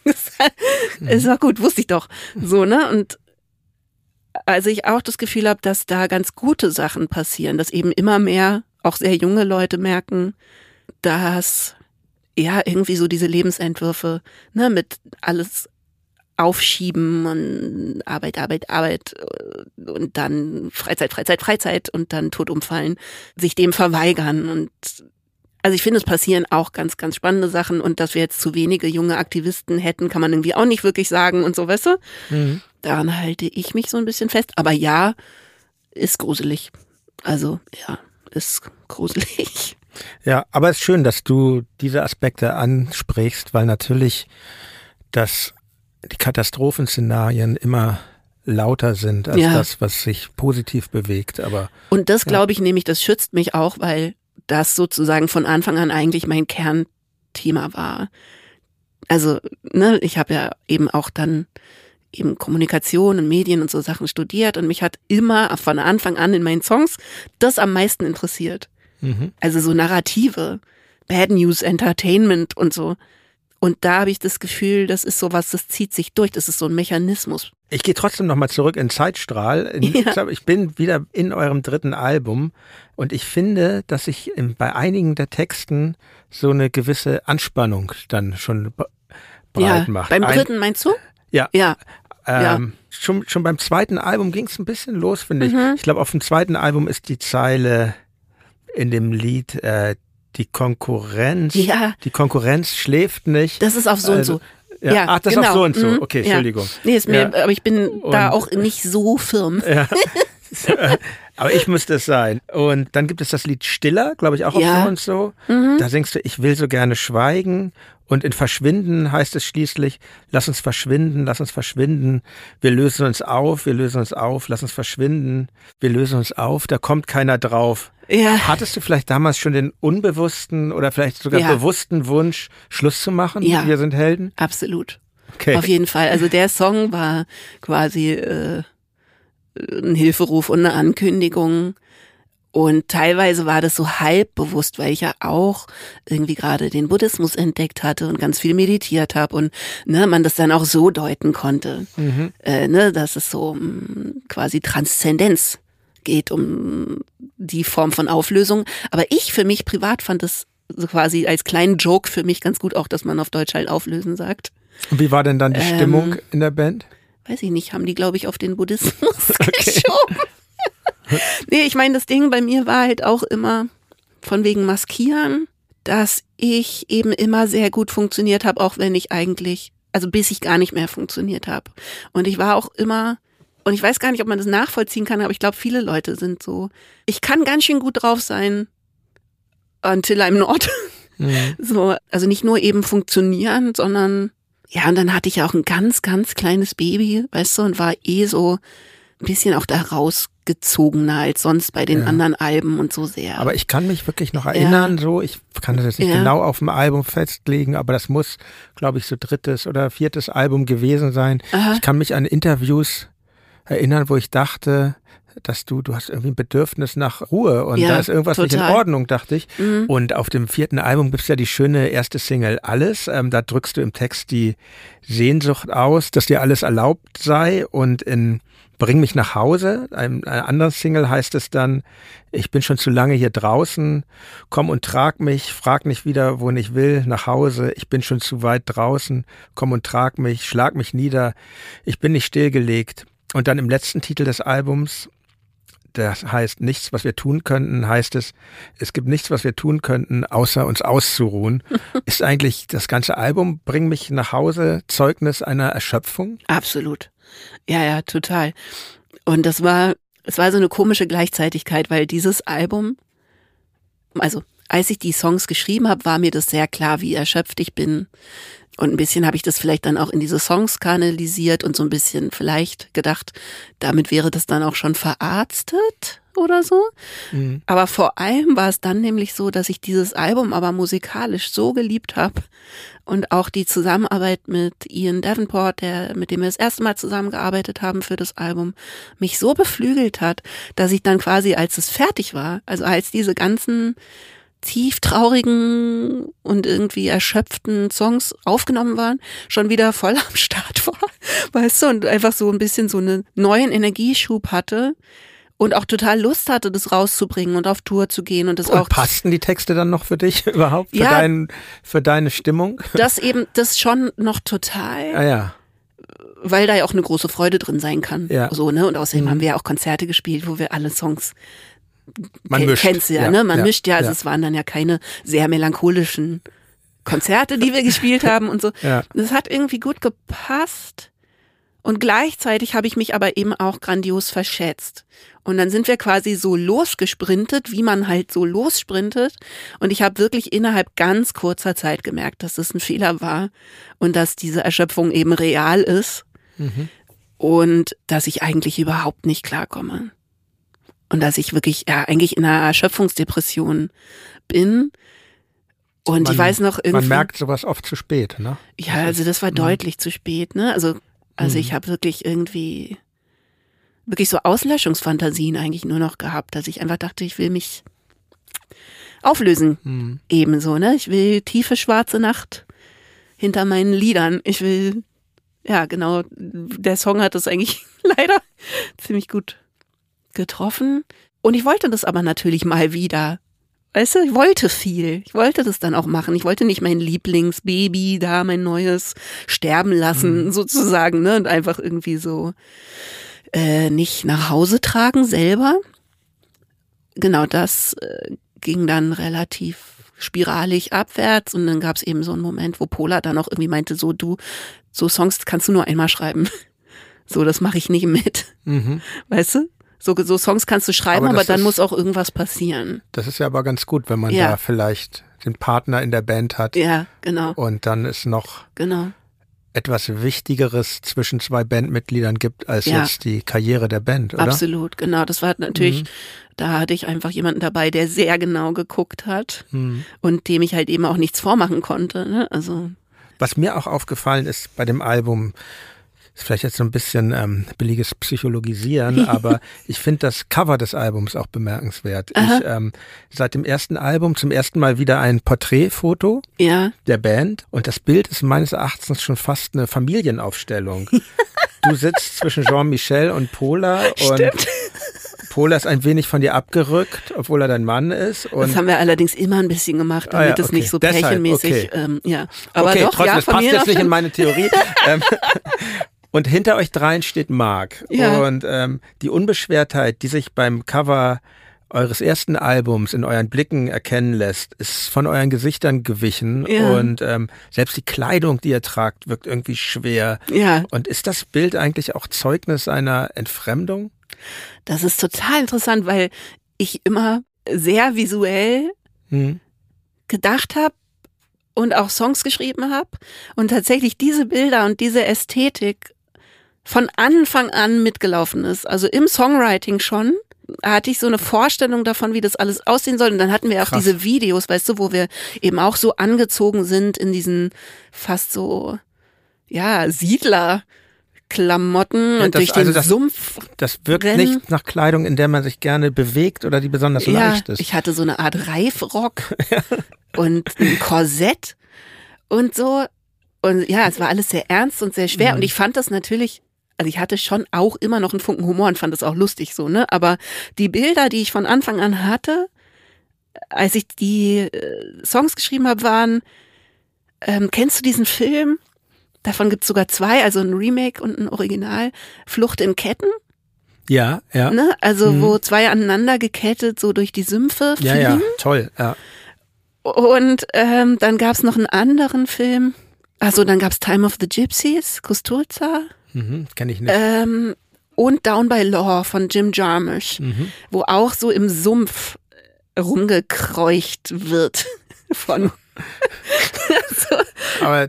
Speaker 3: [laughs] ist doch gut, wusste ich doch. So, ne? Und also ich auch das Gefühl habe, dass da ganz gute Sachen passieren, dass eben immer mehr auch sehr junge Leute merken, dass ja irgendwie so diese Lebensentwürfe, ne, mit alles aufschieben und Arbeit, Arbeit, Arbeit äh, und dann Freizeit, Freizeit, Freizeit und dann tot umfallen, sich dem verweigern und also ich finde, es passieren auch ganz, ganz spannende Sachen und dass wir jetzt zu wenige junge Aktivisten hätten, kann man irgendwie auch nicht wirklich sagen und so, weißt du?
Speaker 2: Mhm.
Speaker 3: Daran halte ich mich so ein bisschen fest. Aber ja, ist gruselig. Also ja, ist gruselig.
Speaker 2: Ja, aber es ist schön, dass du diese Aspekte ansprichst, weil natürlich das, die Katastrophenszenarien immer lauter sind als
Speaker 3: Ja.
Speaker 2: das, was sich positiv bewegt. Aber
Speaker 3: Und das glaube ich nämlich, das schützt mich auch, weil das sozusagen von Anfang an eigentlich mein Kernthema war. Also, ne, ich habe ja eben auch dann eben Kommunikation und Medien und so Sachen studiert und mich hat immer von Anfang an in meinen Songs das am meisten interessiert.
Speaker 2: mhm.
Speaker 3: Also so Narrative, Bad News, Entertainment und so. Und da habe ich das Gefühl, das ist sowas, das zieht sich durch, das ist so ein Mechanismus.
Speaker 2: ich gehe trotzdem nochmal zurück in Zeitstrahl. In, [laughs]
Speaker 3: Ja.
Speaker 2: ich, glaub, ich bin wieder in eurem dritten Album und ich finde, dass sich in, bei einigen der Texten so eine gewisse Anspannung dann schon breit
Speaker 3: ja,
Speaker 2: macht.
Speaker 3: beim dritten meinst du?
Speaker 2: Ja.
Speaker 3: Ja, Ja.
Speaker 2: Ähm, schon, schon beim zweiten Album ging es ein bisschen los, finde ich.
Speaker 3: Mhm.
Speaker 2: Ich glaube, auf dem zweiten Album ist die Zeile in dem Lied äh, die Konkurrenz.
Speaker 3: Ja.
Speaker 2: Die Konkurrenz schläft nicht.
Speaker 3: das ist auf so und
Speaker 2: Also,
Speaker 3: so.
Speaker 2: ja.
Speaker 3: ja,
Speaker 2: Ach, das
Speaker 3: genau.
Speaker 2: auf so und so.
Speaker 3: Mhm.
Speaker 2: Okay,
Speaker 3: Ja.
Speaker 2: Entschuldigung.
Speaker 3: Nee, ist mir, aber ich bin da
Speaker 2: Und-
Speaker 3: auch nicht so firm.
Speaker 2: Ja. [laughs] [laughs] Aber ich müsste es sein. Und dann gibt es das Lied Stiller, glaube ich, auch auf so und so.
Speaker 3: Mhm.
Speaker 2: Da singst du, ich will so gerne schweigen. Und in Verschwinden heißt es schließlich, lass uns verschwinden, lass uns verschwinden. Wir lösen uns auf, wir lösen uns auf, lass uns verschwinden. Wir lösen uns auf, da kommt keiner drauf.
Speaker 3: Ja,
Speaker 2: Hattest du vielleicht damals schon den unbewussten oder vielleicht sogar
Speaker 3: Ja.
Speaker 2: bewussten Wunsch, Schluss zu machen?
Speaker 3: Ja.
Speaker 2: Wir sind Helden?
Speaker 3: absolut.
Speaker 2: Okay.
Speaker 3: Auf jeden Fall. Also der Song war quasi äh, ein Hilferuf und eine Ankündigung. Und teilweise war das so halb bewusst, weil ich ja auch irgendwie gerade den Buddhismus entdeckt hatte und ganz viel meditiert habe und ne, man das dann auch so deuten konnte,
Speaker 2: Mhm.
Speaker 3: äh, ne, dass es so um quasi Transzendenz geht, um die Form von Auflösung. Aber ich für mich privat fand es so quasi als kleinen Joke für mich ganz gut auch, dass man auf Deutsch halt auflösen sagt
Speaker 2: Und wie war denn dann die
Speaker 3: Ähm,
Speaker 2: Stimmung in der Band?
Speaker 3: weiß ich nicht, haben die, glaube ich, auf den Buddhismus [laughs] geschoben. [laughs] nee, ich meine, das Ding bei mir war halt auch immer von wegen Maskieren, dass ich eben immer sehr gut funktioniert habe, auch wenn ich eigentlich, also bis ich gar nicht mehr funktioniert habe. Und ich war auch immer, und ich weiß gar nicht, ob man das nachvollziehen kann, aber ich glaube, viele Leute sind so, ich kann ganz schön gut drauf sein, until I'm not.
Speaker 2: Mhm. [laughs]
Speaker 3: So, also nicht nur eben funktionieren, sondern ja, und dann hatte ich ja auch ein ganz, ganz kleines Baby, weißt du, und war eh so ein bisschen auch da rausgezogener als sonst bei den
Speaker 2: Ja.
Speaker 3: anderen Alben und so sehr.
Speaker 2: Aber ich kann mich wirklich noch erinnern, so, ich kann das jetzt nicht
Speaker 3: Ja.
Speaker 2: genau auf dem Album festlegen, aber das muss, glaube ich, so drittes oder viertes Album gewesen sein.
Speaker 3: Aha.
Speaker 2: Ich kann mich an Interviews erinnern, wo ich dachte, dass du, du hast irgendwie ein Bedürfnis nach Ruhe und
Speaker 3: Ja,
Speaker 2: da ist irgendwas nicht in
Speaker 3: total.
Speaker 2: Ordnung, dachte ich.
Speaker 3: Mhm.
Speaker 2: Und auf dem vierten Album gibt's ja die schöne erste Single Alles. Ähm, da drückst du im Text die Sehnsucht aus, dass dir alles erlaubt sei und in Bring mich nach Hause, einem, einer anderen Single heißt es dann, ich bin schon zu lange hier draußen, komm und trag mich, frag nicht wieder, wohin ich will, nach Hause, ich bin schon zu weit draußen, komm und trag mich, schlag mich nieder, ich bin nicht stillgelegt. Und dann im letzten Titel des Albums, das heißt nichts, was wir tun könnten, heißt es, es gibt nichts, was wir tun könnten, außer uns auszuruhen. [laughs] Ist eigentlich das ganze Album Bring mich nach Hause Zeugnis einer Erschöpfung?
Speaker 3: Absolut. Ja, ja, total. Und das war, es war so eine komische Gleichzeitigkeit, weil dieses Album, also als ich die Songs geschrieben habe, war mir das sehr klar, wie erschöpft ich bin, Und ein bisschen habe ich das vielleicht dann auch in diese Songs kanalisiert und so ein bisschen vielleicht gedacht, damit wäre das dann auch schon verarztet oder so. Mhm. Aber vor allem war es dann nämlich so, dass ich dieses Album aber musikalisch so geliebt habe und auch die Zusammenarbeit mit Ian Davenport, der, mit dem wir das erste Mal zusammengearbeitet haben für das Album, mich so beflügelt hat, dass ich dann quasi, als es fertig war, also als diese ganzen tief traurigen und irgendwie erschöpften Songs aufgenommen waren, schon wieder voll am Start [laughs] war, weißt du, und einfach so ein bisschen so einen neuen Energieschub hatte und auch total Lust hatte, das rauszubringen und auf Tour zu gehen und das und auch.
Speaker 2: Passten die Texte dann noch für dich [laughs] überhaupt? Für, ja, dein, für deine Stimmung?
Speaker 3: Das eben, das schon noch total.
Speaker 2: Ah, ja.
Speaker 3: Weil da ja auch eine große Freude drin sein kann. Ja. So, ne? Und außerdem mhm. haben wir ja auch Konzerte gespielt, wo wir alle Songs
Speaker 2: man mischt.
Speaker 3: Kennst ja, ja, ne? Man ja, mischt ja, also ja. es waren dann ja keine sehr melancholischen Konzerte, die wir gespielt [laughs] haben und so. Ja. Das hat irgendwie gut gepasst. Und gleichzeitig habe ich mich aber eben auch grandios verschätzt. Und dann sind wir quasi so losgesprintet, wie man halt so lossprintet. Und ich habe wirklich innerhalb ganz kurzer Zeit gemerkt, dass das ein Fehler war und dass diese Erschöpfung eben real ist. Mhm. Und dass ich eigentlich überhaupt nicht klarkomme und dass ich wirklich ja eigentlich in einer Erschöpfungsdepression bin. Und man, ich weiß noch irgendwie.
Speaker 2: Man merkt sowas oft zu spät, ne?
Speaker 3: Ja, also das war mhm. deutlich zu spät, ne? Also, also mhm. ich habe wirklich irgendwie wirklich so Auslöschungsfantasien eigentlich nur noch gehabt, dass ich einfach dachte, ich will mich auflösen. Mhm. Ebenso, ne? Ich will tiefe schwarze Nacht hinter meinen Liedern. Ich will, ja, genau, der Song hat das eigentlich [laughs] leider ziemlich gut getroffen. Und ich wollte das aber natürlich mal wieder. Weißt du, ich wollte viel. Ich wollte das dann auch machen. Ich wollte nicht mein Lieblingsbaby da, mein neues sterben lassen, mhm. sozusagen, ne? Und einfach irgendwie so äh, nicht nach Hause tragen selber. Genau, das äh, ging dann relativ spiralig abwärts und dann gab es eben so einen Moment, wo Pola dann auch irgendwie meinte, so du, so Songs kannst du nur einmal schreiben. [laughs] So, das mache ich nicht mit. Mhm. Weißt du? So, so Songs kannst du schreiben, aber, aber dann ist, muss auch irgendwas passieren.
Speaker 2: Das ist ja aber ganz gut, wenn man ja. da vielleicht den Partner in der Band hat.
Speaker 3: Ja, genau.
Speaker 2: Und dann ist noch
Speaker 3: genau.
Speaker 2: etwas Wichtigeres zwischen zwei Bandmitgliedern gibt, als ja. jetzt die Karriere der Band, oder?
Speaker 3: Absolut, genau. Das war natürlich, mhm. da hatte ich einfach jemanden dabei, der sehr genau geguckt hat mhm. und dem ich halt eben auch nichts vormachen konnte. Ne? Also
Speaker 2: was mir auch aufgefallen ist bei dem Album, ist vielleicht jetzt so ein bisschen ähm, billiges Psychologisieren, [laughs] aber ich finde das Cover des Albums auch bemerkenswert. Ich, ähm, seit dem ersten Album zum ersten Mal wieder ein Porträtfoto
Speaker 3: ja.
Speaker 2: der Band und das Bild ist meines Erachtens schon fast eine Familienaufstellung. [laughs] du sitzt zwischen Jean-Michel und Pola und
Speaker 3: Stimmt.
Speaker 2: Pola ist ein wenig von dir abgerückt, obwohl er dein Mann ist.
Speaker 3: das haben wir allerdings immer ein bisschen gemacht, damit ah, ja, okay. es nicht so Deshalb, pärchenmäßig, okay. ähm, ja.
Speaker 2: Aber okay, doch, trotzdem, ja, das passt jetzt nicht in meine Theorie. [laughs] ähm, und hinter euch dreien steht Mark. Ja. Und ähm, die Unbeschwertheit, die sich beim Cover eures ersten Albums in euren Blicken erkennen lässt, ist von euren Gesichtern gewichen ja. und ähm, selbst die Kleidung, die ihr tragt, wirkt irgendwie schwer.
Speaker 3: Ja.
Speaker 2: Und ist das Bild eigentlich auch Zeugnis einer Entfremdung?
Speaker 3: Das ist total interessant, weil ich immer sehr visuell hm. gedacht habe und auch Songs geschrieben habe und tatsächlich diese Bilder und diese Ästhetik von Anfang an mitgelaufen ist. Also im Songwriting schon hatte ich so eine Vorstellung davon, wie das alles aussehen soll. Und dann hatten wir auch Krass. diese Videos, weißt du, wo wir eben auch so angezogen sind in diesen fast so, ja, Siedler. Klamotten ja, und durch also den
Speaker 2: das,
Speaker 3: Sumpf.
Speaker 2: Das wirkt rennen. nicht nach Kleidung, in der man sich gerne bewegt oder die besonders ja, leicht ist.
Speaker 3: Ich hatte so eine Art Reifrock [laughs] und ein Korsett und so. Und ja, es war alles sehr ernst und sehr schwer. Mhm. Und ich fand das natürlich also ich hatte schon auch immer noch einen Funken Humor und fand es auch lustig so, ne? Aber die Bilder, die ich von Anfang an hatte, als ich die äh, Songs geschrieben habe, waren, ähm, kennst du diesen Film? Davon gibt es sogar zwei, also ein Remake und ein Original, Flucht in Ketten.
Speaker 2: Ja, ja.
Speaker 3: Ne? Also mhm. wo zwei aneinander gekettet so durch die Sümpfe
Speaker 2: fliegen. Ja, ja, toll, ja.
Speaker 3: Und ähm, dann gab es noch einen anderen Film. Also dann gab es Time of the Gypsies, Kusturica.
Speaker 2: Mhm, Kenn ich nicht.
Speaker 3: Ähm, und Down by Law von Jim Jarmusch, mhm. wo auch so im Sumpf rumgekreucht wird [laughs] von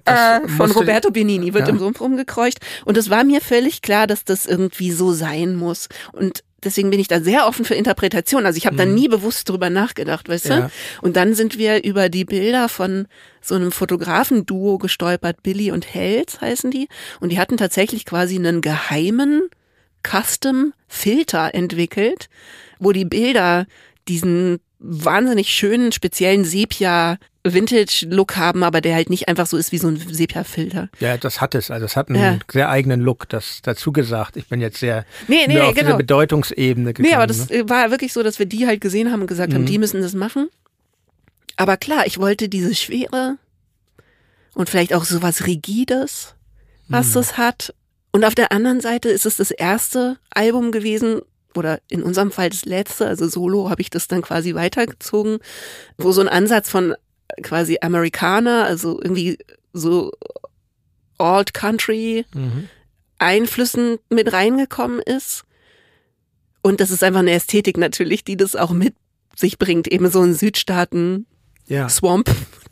Speaker 3: äh, von Roberto Benini wird ja. im Sumpf rumgekreucht. Und es war mir völlig klar, dass das irgendwie so sein muss. Und deswegen bin ich da sehr offen für Interpretation. Also ich habe mhm. da nie bewusst drüber nachgedacht, weißt ja. du? Und dann sind wir über die Bilder von so einem Fotografenduo gestolpert, Billy und Hells heißen die. Und die hatten tatsächlich quasi einen geheimen Custom-Filter entwickelt, wo die Bilder diesen wahnsinnig schönen, speziellen Sepia Vintage-Look haben, aber der halt nicht einfach so ist wie so ein Sepia-Filter.
Speaker 2: Ja, das hat es. Also es hat einen ja. sehr eigenen Look, das dazu gesagt. Ich bin jetzt sehr nee, nee, auf genau. diese Bedeutungsebene gekommen.
Speaker 3: Nee, aber das ne? war wirklich so, dass wir die halt gesehen haben und gesagt mhm. haben, die müssen das machen. Aber klar, ich wollte diese Schwere und vielleicht auch sowas Rigides, was mhm. das hat. Und auf der anderen Seite ist es das erste Album gewesen, oder in unserem Fall das letzte, also Solo, habe ich das dann quasi weitergezogen, wo so ein Ansatz von quasi Amerikaner, also irgendwie so Old Country mhm. Einflüssen mit reingekommen ist. Und das ist einfach eine Ästhetik natürlich, die das auch mit sich bringt, eben so ein Südstaaten ja.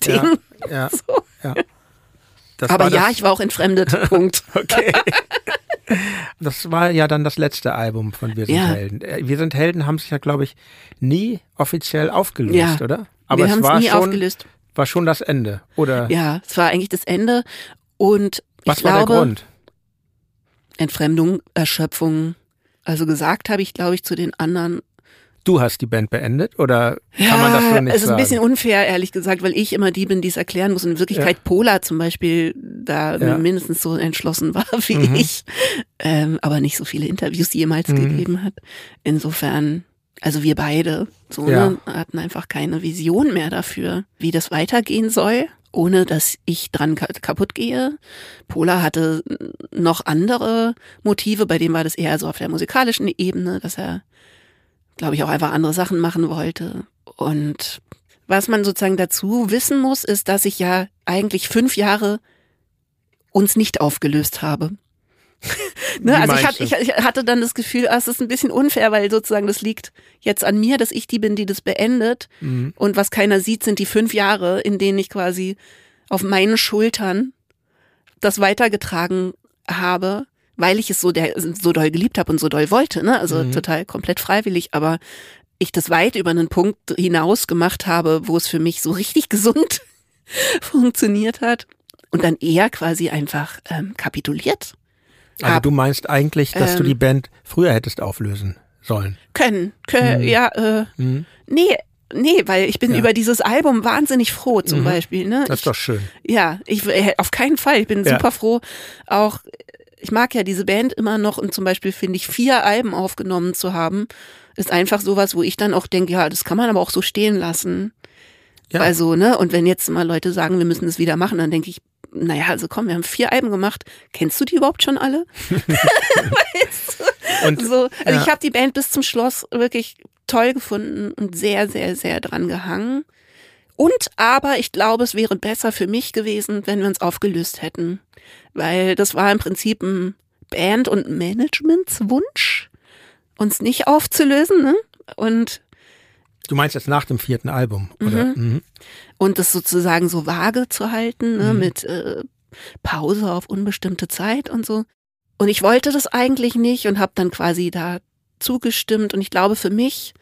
Speaker 3: Ja, ja, [laughs] so. ja. Aber ja, ich war auch entfremdet. [laughs] Punkt. okay. [laughs]
Speaker 2: Das war ja dann das letzte Album von Wir sind ja. Helden. Äh, Wir sind Helden haben sich ja, glaube ich, nie offiziell aufgelöst, ja. oder?
Speaker 3: Aber Wir es war nie schon, aufgelöst.
Speaker 2: war schon das Ende, oder?
Speaker 3: Ja, es war eigentlich das Ende. Und
Speaker 2: Was
Speaker 3: ich
Speaker 2: war
Speaker 3: glaube,
Speaker 2: der Grund?
Speaker 3: Entfremdung, Erschöpfung. Also gesagt habe ich, glaube ich, zu den anderen,
Speaker 2: du hast die Band beendet oder kann ja, man das so nicht
Speaker 3: es ist
Speaker 2: sagen?
Speaker 3: ein bisschen unfair, ehrlich gesagt, weil ich immer die bin, die es erklären muss. Und in Wirklichkeit ja. Pola zum Beispiel da ja. mindestens so entschlossen [laughs] war wie mhm. ich, ähm, aber nicht so viele Interviews jemals mhm. gegeben hat. Insofern, also wir beide so ne, hatten einfach keine Vision mehr dafür, wie das weitergehen soll ohne dass ich dran kaputt gehe. Pola hatte noch andere Motive, bei dem war das eher so auf der musikalischen Ebene, dass er glaube ich, auch einfach andere Sachen machen wollte. Und was man sozusagen dazu wissen muss, ist, dass ich ja eigentlich fünf Jahre uns nicht aufgelöst habe. [laughs] ne? Also ich, hat, ich, ich, hatte dann das Gefühl, ah, es ist ein bisschen unfair, weil sozusagen das liegt jetzt an mir, dass ich die bin, die das beendet. Mhm. Und was keiner sieht, sind die fünf Jahre, in denen ich quasi auf meinen Schultern das weitergetragen habe weil ich es so, der, so doll geliebt habe und so doll wollte, ne? Also mhm. total komplett freiwillig, aber ich das weit über einen Punkt hinaus gemacht habe, wo es für mich so richtig [laughs] gesund funktioniert hat und dann eher quasi einfach ähm, kapituliert.
Speaker 2: Also hab, du meinst eigentlich, dass ähm, du die Band früher hättest auflösen sollen?
Speaker 3: Können, können mhm. ja, äh, mhm. nee, Nee, weil ich bin ja. über dieses Album wahnsinnig froh zum mhm. Beispiel. Ne?
Speaker 2: Das ist doch schön.
Speaker 3: Ja, ich äh, auf keinen Fall. Ich bin ja. super froh. Auch ich mag ja diese Band immer noch und zum Beispiel finde ich vier Alben aufgenommen zu haben, ist einfach sowas, wo ich dann auch denke, ja, das kann man aber auch so stehen lassen. Ja. Also, ne, und wenn jetzt mal Leute sagen, wir müssen das wieder machen, dann denke ich, naja, also komm, wir haben vier Alben gemacht. Kennst du die überhaupt schon alle? [laughs] weißt du? Und, so, also ja. ich habe die Band bis zum Schluss wirklich toll gefunden und sehr, sehr, sehr dran gehangen. Und aber ich glaube, es wäre besser für mich gewesen, wenn wir uns aufgelöst hätten weil das war im Prinzip ein Band- und Managementswunsch, uns nicht aufzulösen. Ne? Und
Speaker 2: Du meinst jetzt nach dem vierten Album, oder? Mhm.
Speaker 3: Mhm. Und das sozusagen so vage zu halten, ne? Mhm. mit äh, Pause auf unbestimmte Zeit und so. Und ich wollte das eigentlich nicht und habe dann quasi da zugestimmt. Und ich glaube, für mich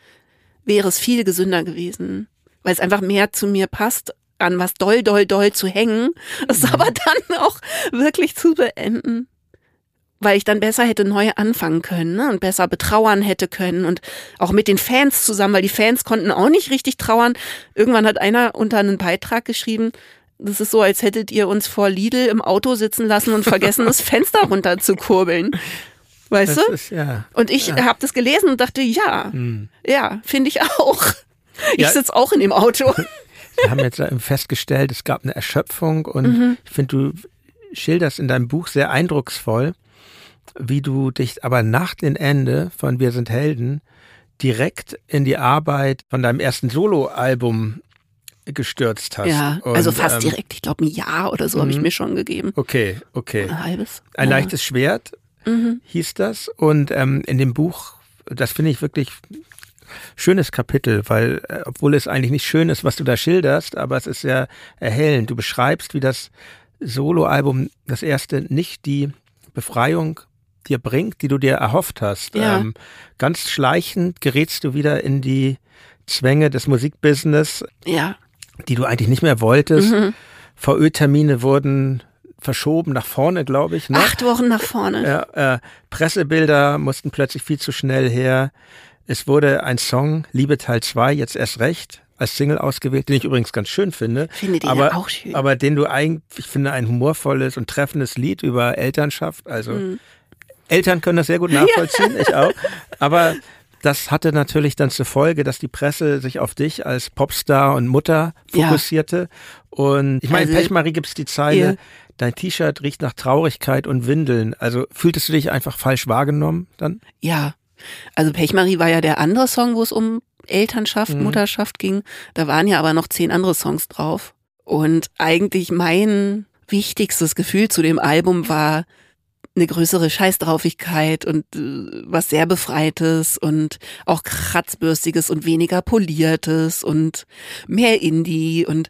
Speaker 3: wäre es viel gesünder gewesen, weil es einfach mehr zu mir passt, an was doll, doll, doll zu hängen, es mhm. aber dann auch wirklich zu beenden. Weil ich dann besser hätte neu anfangen können ne? und besser betrauern hätte können und auch mit den Fans zusammen, weil die Fans konnten auch nicht richtig trauern. Irgendwann hat einer unter einen Beitrag geschrieben, das ist so, als hättet ihr uns vor Lidl im Auto sitzen lassen und vergessen, das [laughs] Fenster runter zu kurbeln. Weißt das du? Ist, ja, und ich ja. habe das gelesen und dachte, ja, hm. ja, finde ich auch. Ich ja. sitze auch in dem Auto. [laughs]
Speaker 2: Wir haben jetzt festgestellt, es gab eine Erschöpfung und mhm. ich finde, du schilderst in deinem Buch sehr eindrucksvoll, wie du dich aber nach dem Ende von Wir sind Helden direkt in die Arbeit von deinem ersten Soloalbum gestürzt hast.
Speaker 3: Ja,
Speaker 2: und,
Speaker 3: also fast ähm, direkt. Ich glaube, ein Jahr oder so habe ich mhm. mir schon gegeben.
Speaker 2: Okay, okay.
Speaker 3: Ein halbes.
Speaker 2: Ein ja. leichtes Schwert mhm. hieß das. Und ähm, in dem Buch, das finde ich wirklich schönes Kapitel, weil äh, obwohl es eigentlich nicht schön ist, was du da schilderst, aber es ist sehr erhellend. Du beschreibst, wie das Soloalbum, das erste, nicht die Befreiung dir bringt, die du dir erhofft hast.
Speaker 3: Ja. Ähm,
Speaker 2: ganz schleichend gerätst du wieder in die Zwänge des Musikbusiness,
Speaker 3: ja.
Speaker 2: die du eigentlich nicht mehr wolltest. Mhm. VÖ-Termine wurden verschoben nach vorne, glaube ich.
Speaker 3: Ne? Acht Wochen nach vorne.
Speaker 2: Ja, äh, Pressebilder mussten plötzlich viel zu schnell her. Es wurde ein Song, Liebe Teil 2, jetzt erst recht, als Single ausgewählt, den ich übrigens ganz schön finde.
Speaker 3: Finde
Speaker 2: den aber,
Speaker 3: auch schön.
Speaker 2: Aber den du eigentlich, ich finde, ein humorvolles und treffendes Lied über Elternschaft. Also mhm. Eltern können das sehr gut [laughs] nachvollziehen, ja. ich auch. Aber das hatte natürlich dann zur Folge, dass die Presse sich auf dich als Popstar und Mutter fokussierte. Ja. Und ich meine, also, Pechmarie gibt es die Zeile, ja. dein T-Shirt riecht nach Traurigkeit und Windeln. Also fühltest du dich einfach falsch wahrgenommen dann?
Speaker 3: Ja. Also Pechmarie war ja der andere Song, wo es um Elternschaft, mhm. Mutterschaft ging. Da waren ja aber noch zehn andere Songs drauf. Und eigentlich mein wichtigstes Gefühl zu dem Album war, eine größere Scheißdraufigkeit und äh, was sehr Befreites und auch Kratzbürstiges und weniger Poliertes und mehr Indie und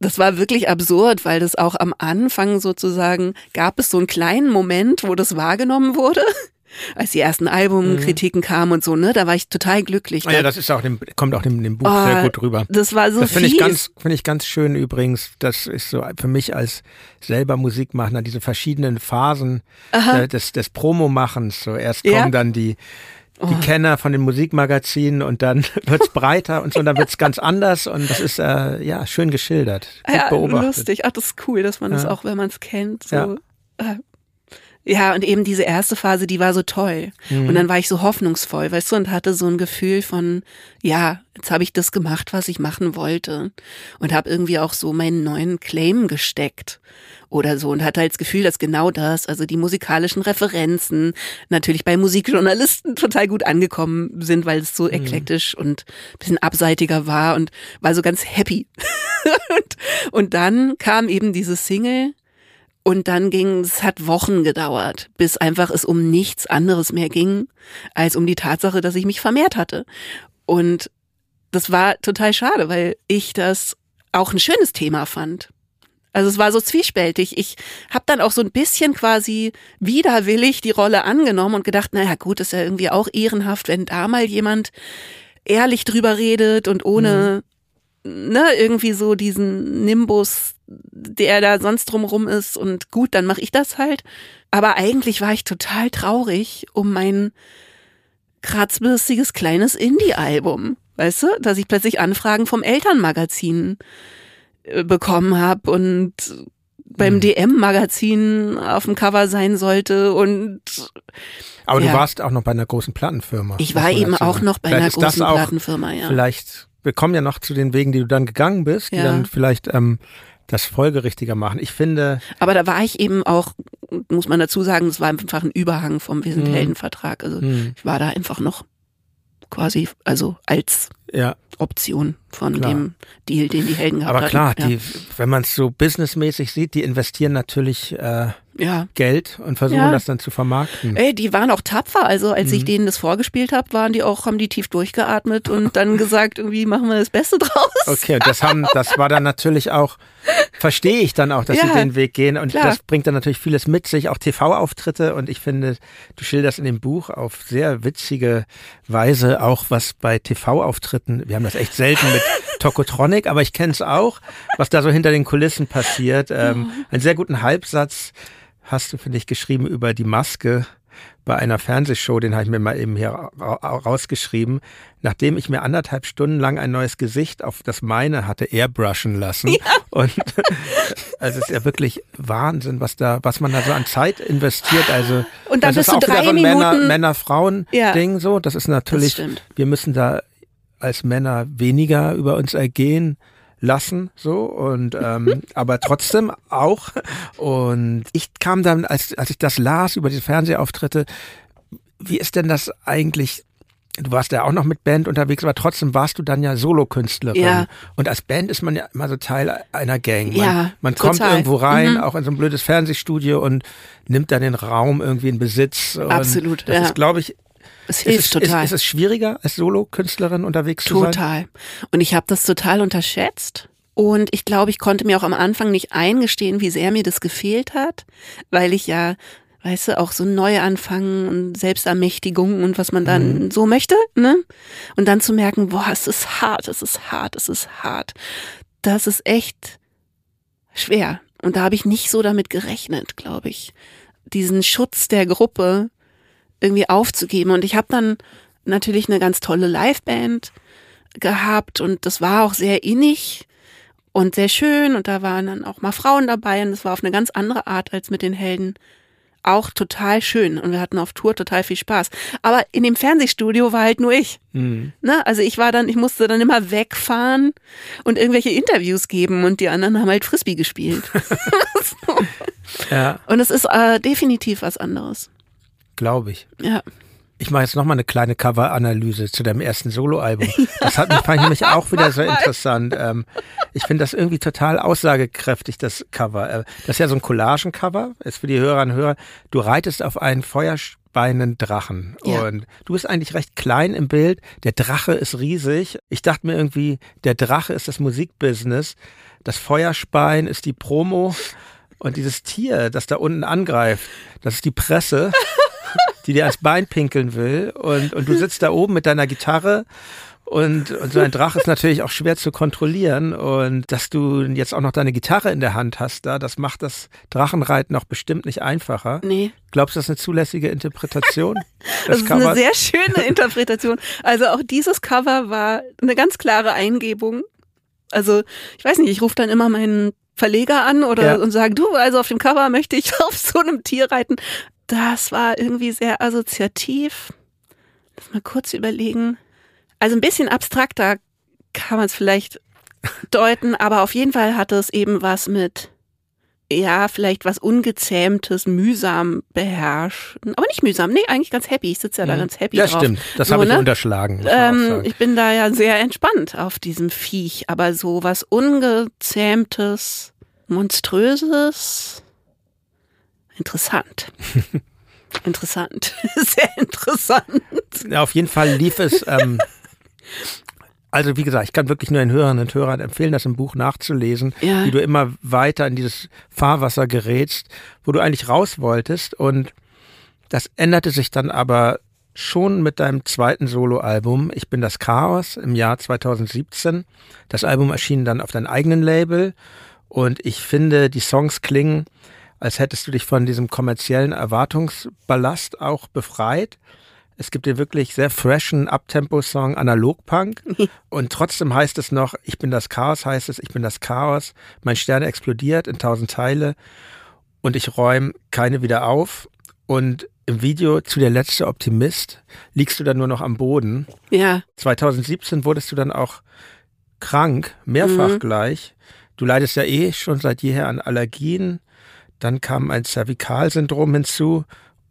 Speaker 3: das war wirklich absurd, weil das auch am Anfang sozusagen gab es so einen kleinen Moment, wo das wahrgenommen wurde als die ersten Albumkritiken mhm. kamen und so, ne, da war ich total glücklich.
Speaker 2: Ah, ja, das ist auch dem, kommt auch in dem Buch oh, sehr gut rüber.
Speaker 3: Das war so
Speaker 2: Das finde ich ganz, finde ich ganz schön übrigens. Das ist so für mich als selber Musikmachender diese verschiedenen Phasen äh, des, des Promomachens. So erst kommen ja. dann die die oh. Kenner von den Musikmagazinen und dann [laughs] wird's breiter und so und dann wird's ganz anders und das ist äh, ja schön geschildert. Gut
Speaker 3: ja,
Speaker 2: beobachtet.
Speaker 3: lustig. Ach, das ist cool, dass man ja. das auch, wenn man es kennt, so ja. äh, ja, und eben diese erste Phase, die war so toll. Mhm. Und dann war ich so hoffnungsvoll, weißt du, und hatte so ein Gefühl von, ja, jetzt habe ich das gemacht, was ich machen wollte. Und habe irgendwie auch so meinen neuen Claim gesteckt oder so und hatte halt das Gefühl, dass genau das, also die musikalischen Referenzen, natürlich bei Musikjournalisten [laughs] total gut angekommen sind, weil es so mhm. eklektisch und bisschen abseitiger war und war so ganz happy. [laughs] und, und dann kam eben diese Single und dann ging, es hat Wochen gedauert, bis einfach es um nichts anderes mehr ging, als um die Tatsache, dass ich mich vermehrt hatte. Und das war total schade, weil ich das auch ein schönes Thema fand. Also es war so zwiespältig. Ich habe dann auch so ein bisschen quasi widerwillig die Rolle angenommen und gedacht, naja gut, ist ja irgendwie auch ehrenhaft, wenn da mal jemand ehrlich drüber redet und ohne mhm ne, irgendwie so diesen Nimbus, der da sonst drumrum ist und gut, dann mache ich das halt. Aber eigentlich war ich total traurig um mein kratzbürstiges kleines Indie-Album. Weißt du, dass ich plötzlich Anfragen vom Elternmagazin äh, bekommen habe und beim mhm. DM-Magazin auf dem Cover sein sollte und
Speaker 2: aber ja. du warst auch noch bei einer großen Plattenfirma.
Speaker 3: Ich war eben auch noch bei vielleicht einer großen Plattenfirma, ja.
Speaker 2: Vielleicht wir kommen ja noch zu den Wegen, die du dann gegangen bist, die dann vielleicht ähm, das folgerichtiger machen. Ich finde.
Speaker 3: Aber da war ich eben auch, muss man dazu sagen, es war einfach ein Überhang vom Wir sind mhm. Heldenvertrag. Also mhm. ich war da einfach noch quasi, also als ja. Option von klar. dem Deal, den die Helden gehabt
Speaker 2: Aber klar, hatten. Ja. wenn man es so businessmäßig sieht, die investieren natürlich äh, ja. Geld und versuchen ja. das dann zu vermarkten.
Speaker 3: Ey, die waren auch tapfer. Also als mhm. ich denen das vorgespielt habe, waren die auch, haben die tief durchgeatmet und dann [laughs] gesagt, irgendwie machen wir das Beste draus.
Speaker 2: Okay, das haben, das war dann natürlich auch, verstehe ich dann auch, dass ja, sie den Weg gehen und klar. das bringt dann natürlich vieles mit sich, auch TV-Auftritte und ich finde, du schilderst in dem Buch auf sehr witzige Weise auch was bei TV-Auftritten, wir haben das echt selten mit Tokotronic, aber ich kenne es auch, was da so hinter den Kulissen passiert. Ähm, einen sehr guten Halbsatz hast du, finde ich, geschrieben über die Maske bei einer Fernsehshow, den habe ich mir mal eben hier rausgeschrieben, nachdem ich mir anderthalb Stunden lang ein neues Gesicht auf das meine hatte airbrushen lassen. Ja. Und [laughs] also es ist ja wirklich Wahnsinn, was da, was man da so an Zeit investiert. Also
Speaker 3: und dann
Speaker 2: das
Speaker 3: ist auch
Speaker 2: wieder
Speaker 3: so ein
Speaker 2: Männer, Männer-Frauen-Ding ja. so. Das ist natürlich, das wir müssen da als Männer weniger über uns ergehen lassen, so und ähm, [laughs] aber trotzdem auch. Und ich kam dann, als als ich das las über diese Fernsehauftritte, wie ist denn das eigentlich? Du warst ja auch noch mit Band unterwegs, aber trotzdem warst du dann ja Solokünstlerin. Ja. Und als Band ist man ja immer so Teil einer Gang. Man,
Speaker 3: ja,
Speaker 2: man kommt irgendwo rein, mhm. auch in so ein blödes Fernsehstudio und nimmt dann den Raum irgendwie in Besitz. Und
Speaker 3: Absolut.
Speaker 2: Das
Speaker 3: ja.
Speaker 2: ist, glaube ich,
Speaker 3: Es hilft
Speaker 2: ist
Speaker 3: total.
Speaker 2: Ist, ist es schwieriger, als Solo-Künstlerin unterwegs
Speaker 3: total.
Speaker 2: zu sein?
Speaker 3: Total. Und ich habe das total unterschätzt. Und ich glaube, ich konnte mir auch am Anfang nicht eingestehen, wie sehr mir das gefehlt hat, weil ich ja, weißt du, auch so Neuanfangen und Selbstermächtigung und was man dann mhm. so möchte, ne? Und dann zu merken, boah, es ist hart, es ist hart, es ist hart. Das ist echt schwer. Und da habe ich nicht so damit gerechnet, glaube ich, diesen Schutz der Gruppe irgendwie aufzugeben. Und ich habe dann natürlich eine ganz tolle Liveband gehabt und das war auch sehr innig und sehr schön und da waren dann auch mal Frauen dabei und es war auf eine ganz andere Art als mit den Helden auch total schön und wir hatten auf Tour total viel Spaß. Aber in dem Fernsehstudio war halt nur ich. Mhm. Ne? Also ich war dann, ich musste dann immer wegfahren und irgendwelche Interviews geben und die anderen haben halt Frisbee gespielt. so. [laughs] [laughs] ja. Und es ist äh, definitiv was anderes.
Speaker 2: Glaube ich.
Speaker 3: Ja.
Speaker 2: Ich mache jetzt nochmal eine kleine Cover-Analyse zu deinem ersten Soloalbum. Das hat mich, fand ich nämlich auch wieder sehr interessant. Ähm, ich finde das irgendwie total aussagekräftig, das Cover. Äh, das ist ja so ein Collagen-Cover, ist für die Hörerinnen und Hörer. Du reitest auf einen feuerspeienden Drachen ja. und du bist eigentlich recht klein im Bild. Der Drache ist riesig. Ich dachte mir irgendwie, der Drache ist das Musikbusiness, das Feuerspein ist die Promo und dieses Tier, das da unten angreift, das ist die Presse [laughs] die dir ans Bein pinkeln will. Und, und du sitzt da oben mit deiner Gitarre und, und so ein Drache ist natürlich auch schwer zu kontrollieren. Und dass du jetzt auch noch deine Gitarre in der Hand hast, da, das macht das Drachenreiten auch bestimmt nicht einfacher.
Speaker 3: Nee.
Speaker 2: Glaubst du, das ist eine zulässige Interpretation? [laughs]
Speaker 3: das ist Covers? eine sehr schöne Interpretation. Also auch dieses Cover war eine ganz klare Eingebung. Also ich weiß nicht, ich rufe dann immer meinen Verleger an oder ja. und sage, du, also auf dem Cover möchte ich [laughs] auf so einem Tier reiten das war irgendwie sehr assoziativ. Lass mal kurz überlegen. Also ein bisschen abstrakter kann man es vielleicht deuten, aber auf jeden Fall hatte es eben was mit, ja, vielleicht was Ungezähmtes, mühsam beherrschen. Aber nicht mühsam, nee, eigentlich ganz happy. Ich sitze ja da mhm. ganz happy
Speaker 2: ja,
Speaker 3: drauf.
Speaker 2: Stimmt. Das so, habe ich ne? unterschlagen.
Speaker 3: Ähm, ich bin da ja sehr entspannt auf diesem Viech, aber so was Ungezähmtes, Monströses, Interessant. [laughs] interessant. [laughs] Sehr interessant.
Speaker 2: Ja, auf jeden Fall lief es. Ähm, also wie gesagt, ich kann wirklich nur den Hörerinnen und Hörern empfehlen, das im Buch nachzulesen, ja. wie du immer weiter in dieses Fahrwasser gerätst, wo du eigentlich raus wolltest. Und das änderte sich dann aber schon mit deinem zweiten Soloalbum Ich bin das Chaos im Jahr 2017. Das Album erschien dann auf deinem eigenen Label und ich finde, die Songs klingen als hättest du dich von diesem kommerziellen Erwartungsballast auch befreit. Es gibt den wirklich sehr freshen Uptempo-Song Analogpunk [laughs] und trotzdem heißt es noch, ich bin das Chaos, heißt es, ich bin das Chaos, mein Stern explodiert in tausend Teile und ich räume keine wieder auf und im Video zu der letzte Optimist liegst du dann nur noch am Boden.
Speaker 3: Ja.
Speaker 2: 2017 wurdest du dann auch krank, mehrfach mhm. gleich. Du leidest ja eh schon seit jeher an Allergien. Dann kam ein Zervikalsyndrom hinzu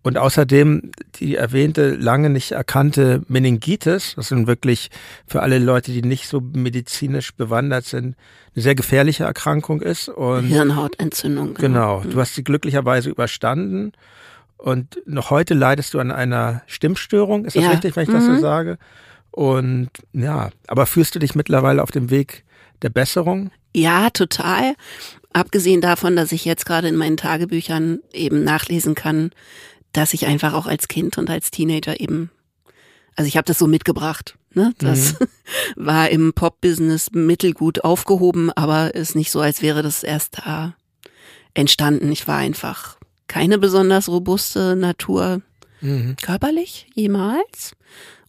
Speaker 2: und außerdem die erwähnte lange nicht erkannte Meningitis, das sind wirklich für alle Leute, die nicht so medizinisch bewandert sind, eine sehr gefährliche Erkrankung ist. Und
Speaker 3: Hirnhautentzündung.
Speaker 2: Genau. genau. Du hast sie glücklicherweise überstanden. Und noch heute leidest du an einer Stimmstörung. Ist das ja. richtig, wenn ich mhm. das so mhm. sage? Und ja, aber fühlst du dich mittlerweile auf dem Weg der Besserung?
Speaker 3: Ja, total. Abgesehen davon, dass ich jetzt gerade in meinen Tagebüchern eben nachlesen kann, dass ich einfach auch als Kind und als Teenager eben, also ich habe das so mitgebracht. Ne? Das mhm. [laughs] war im Pop-Business mittelgut aufgehoben, aber ist nicht so, als wäre das erst da entstanden. Ich war einfach keine besonders robuste Natur mhm. körperlich jemals.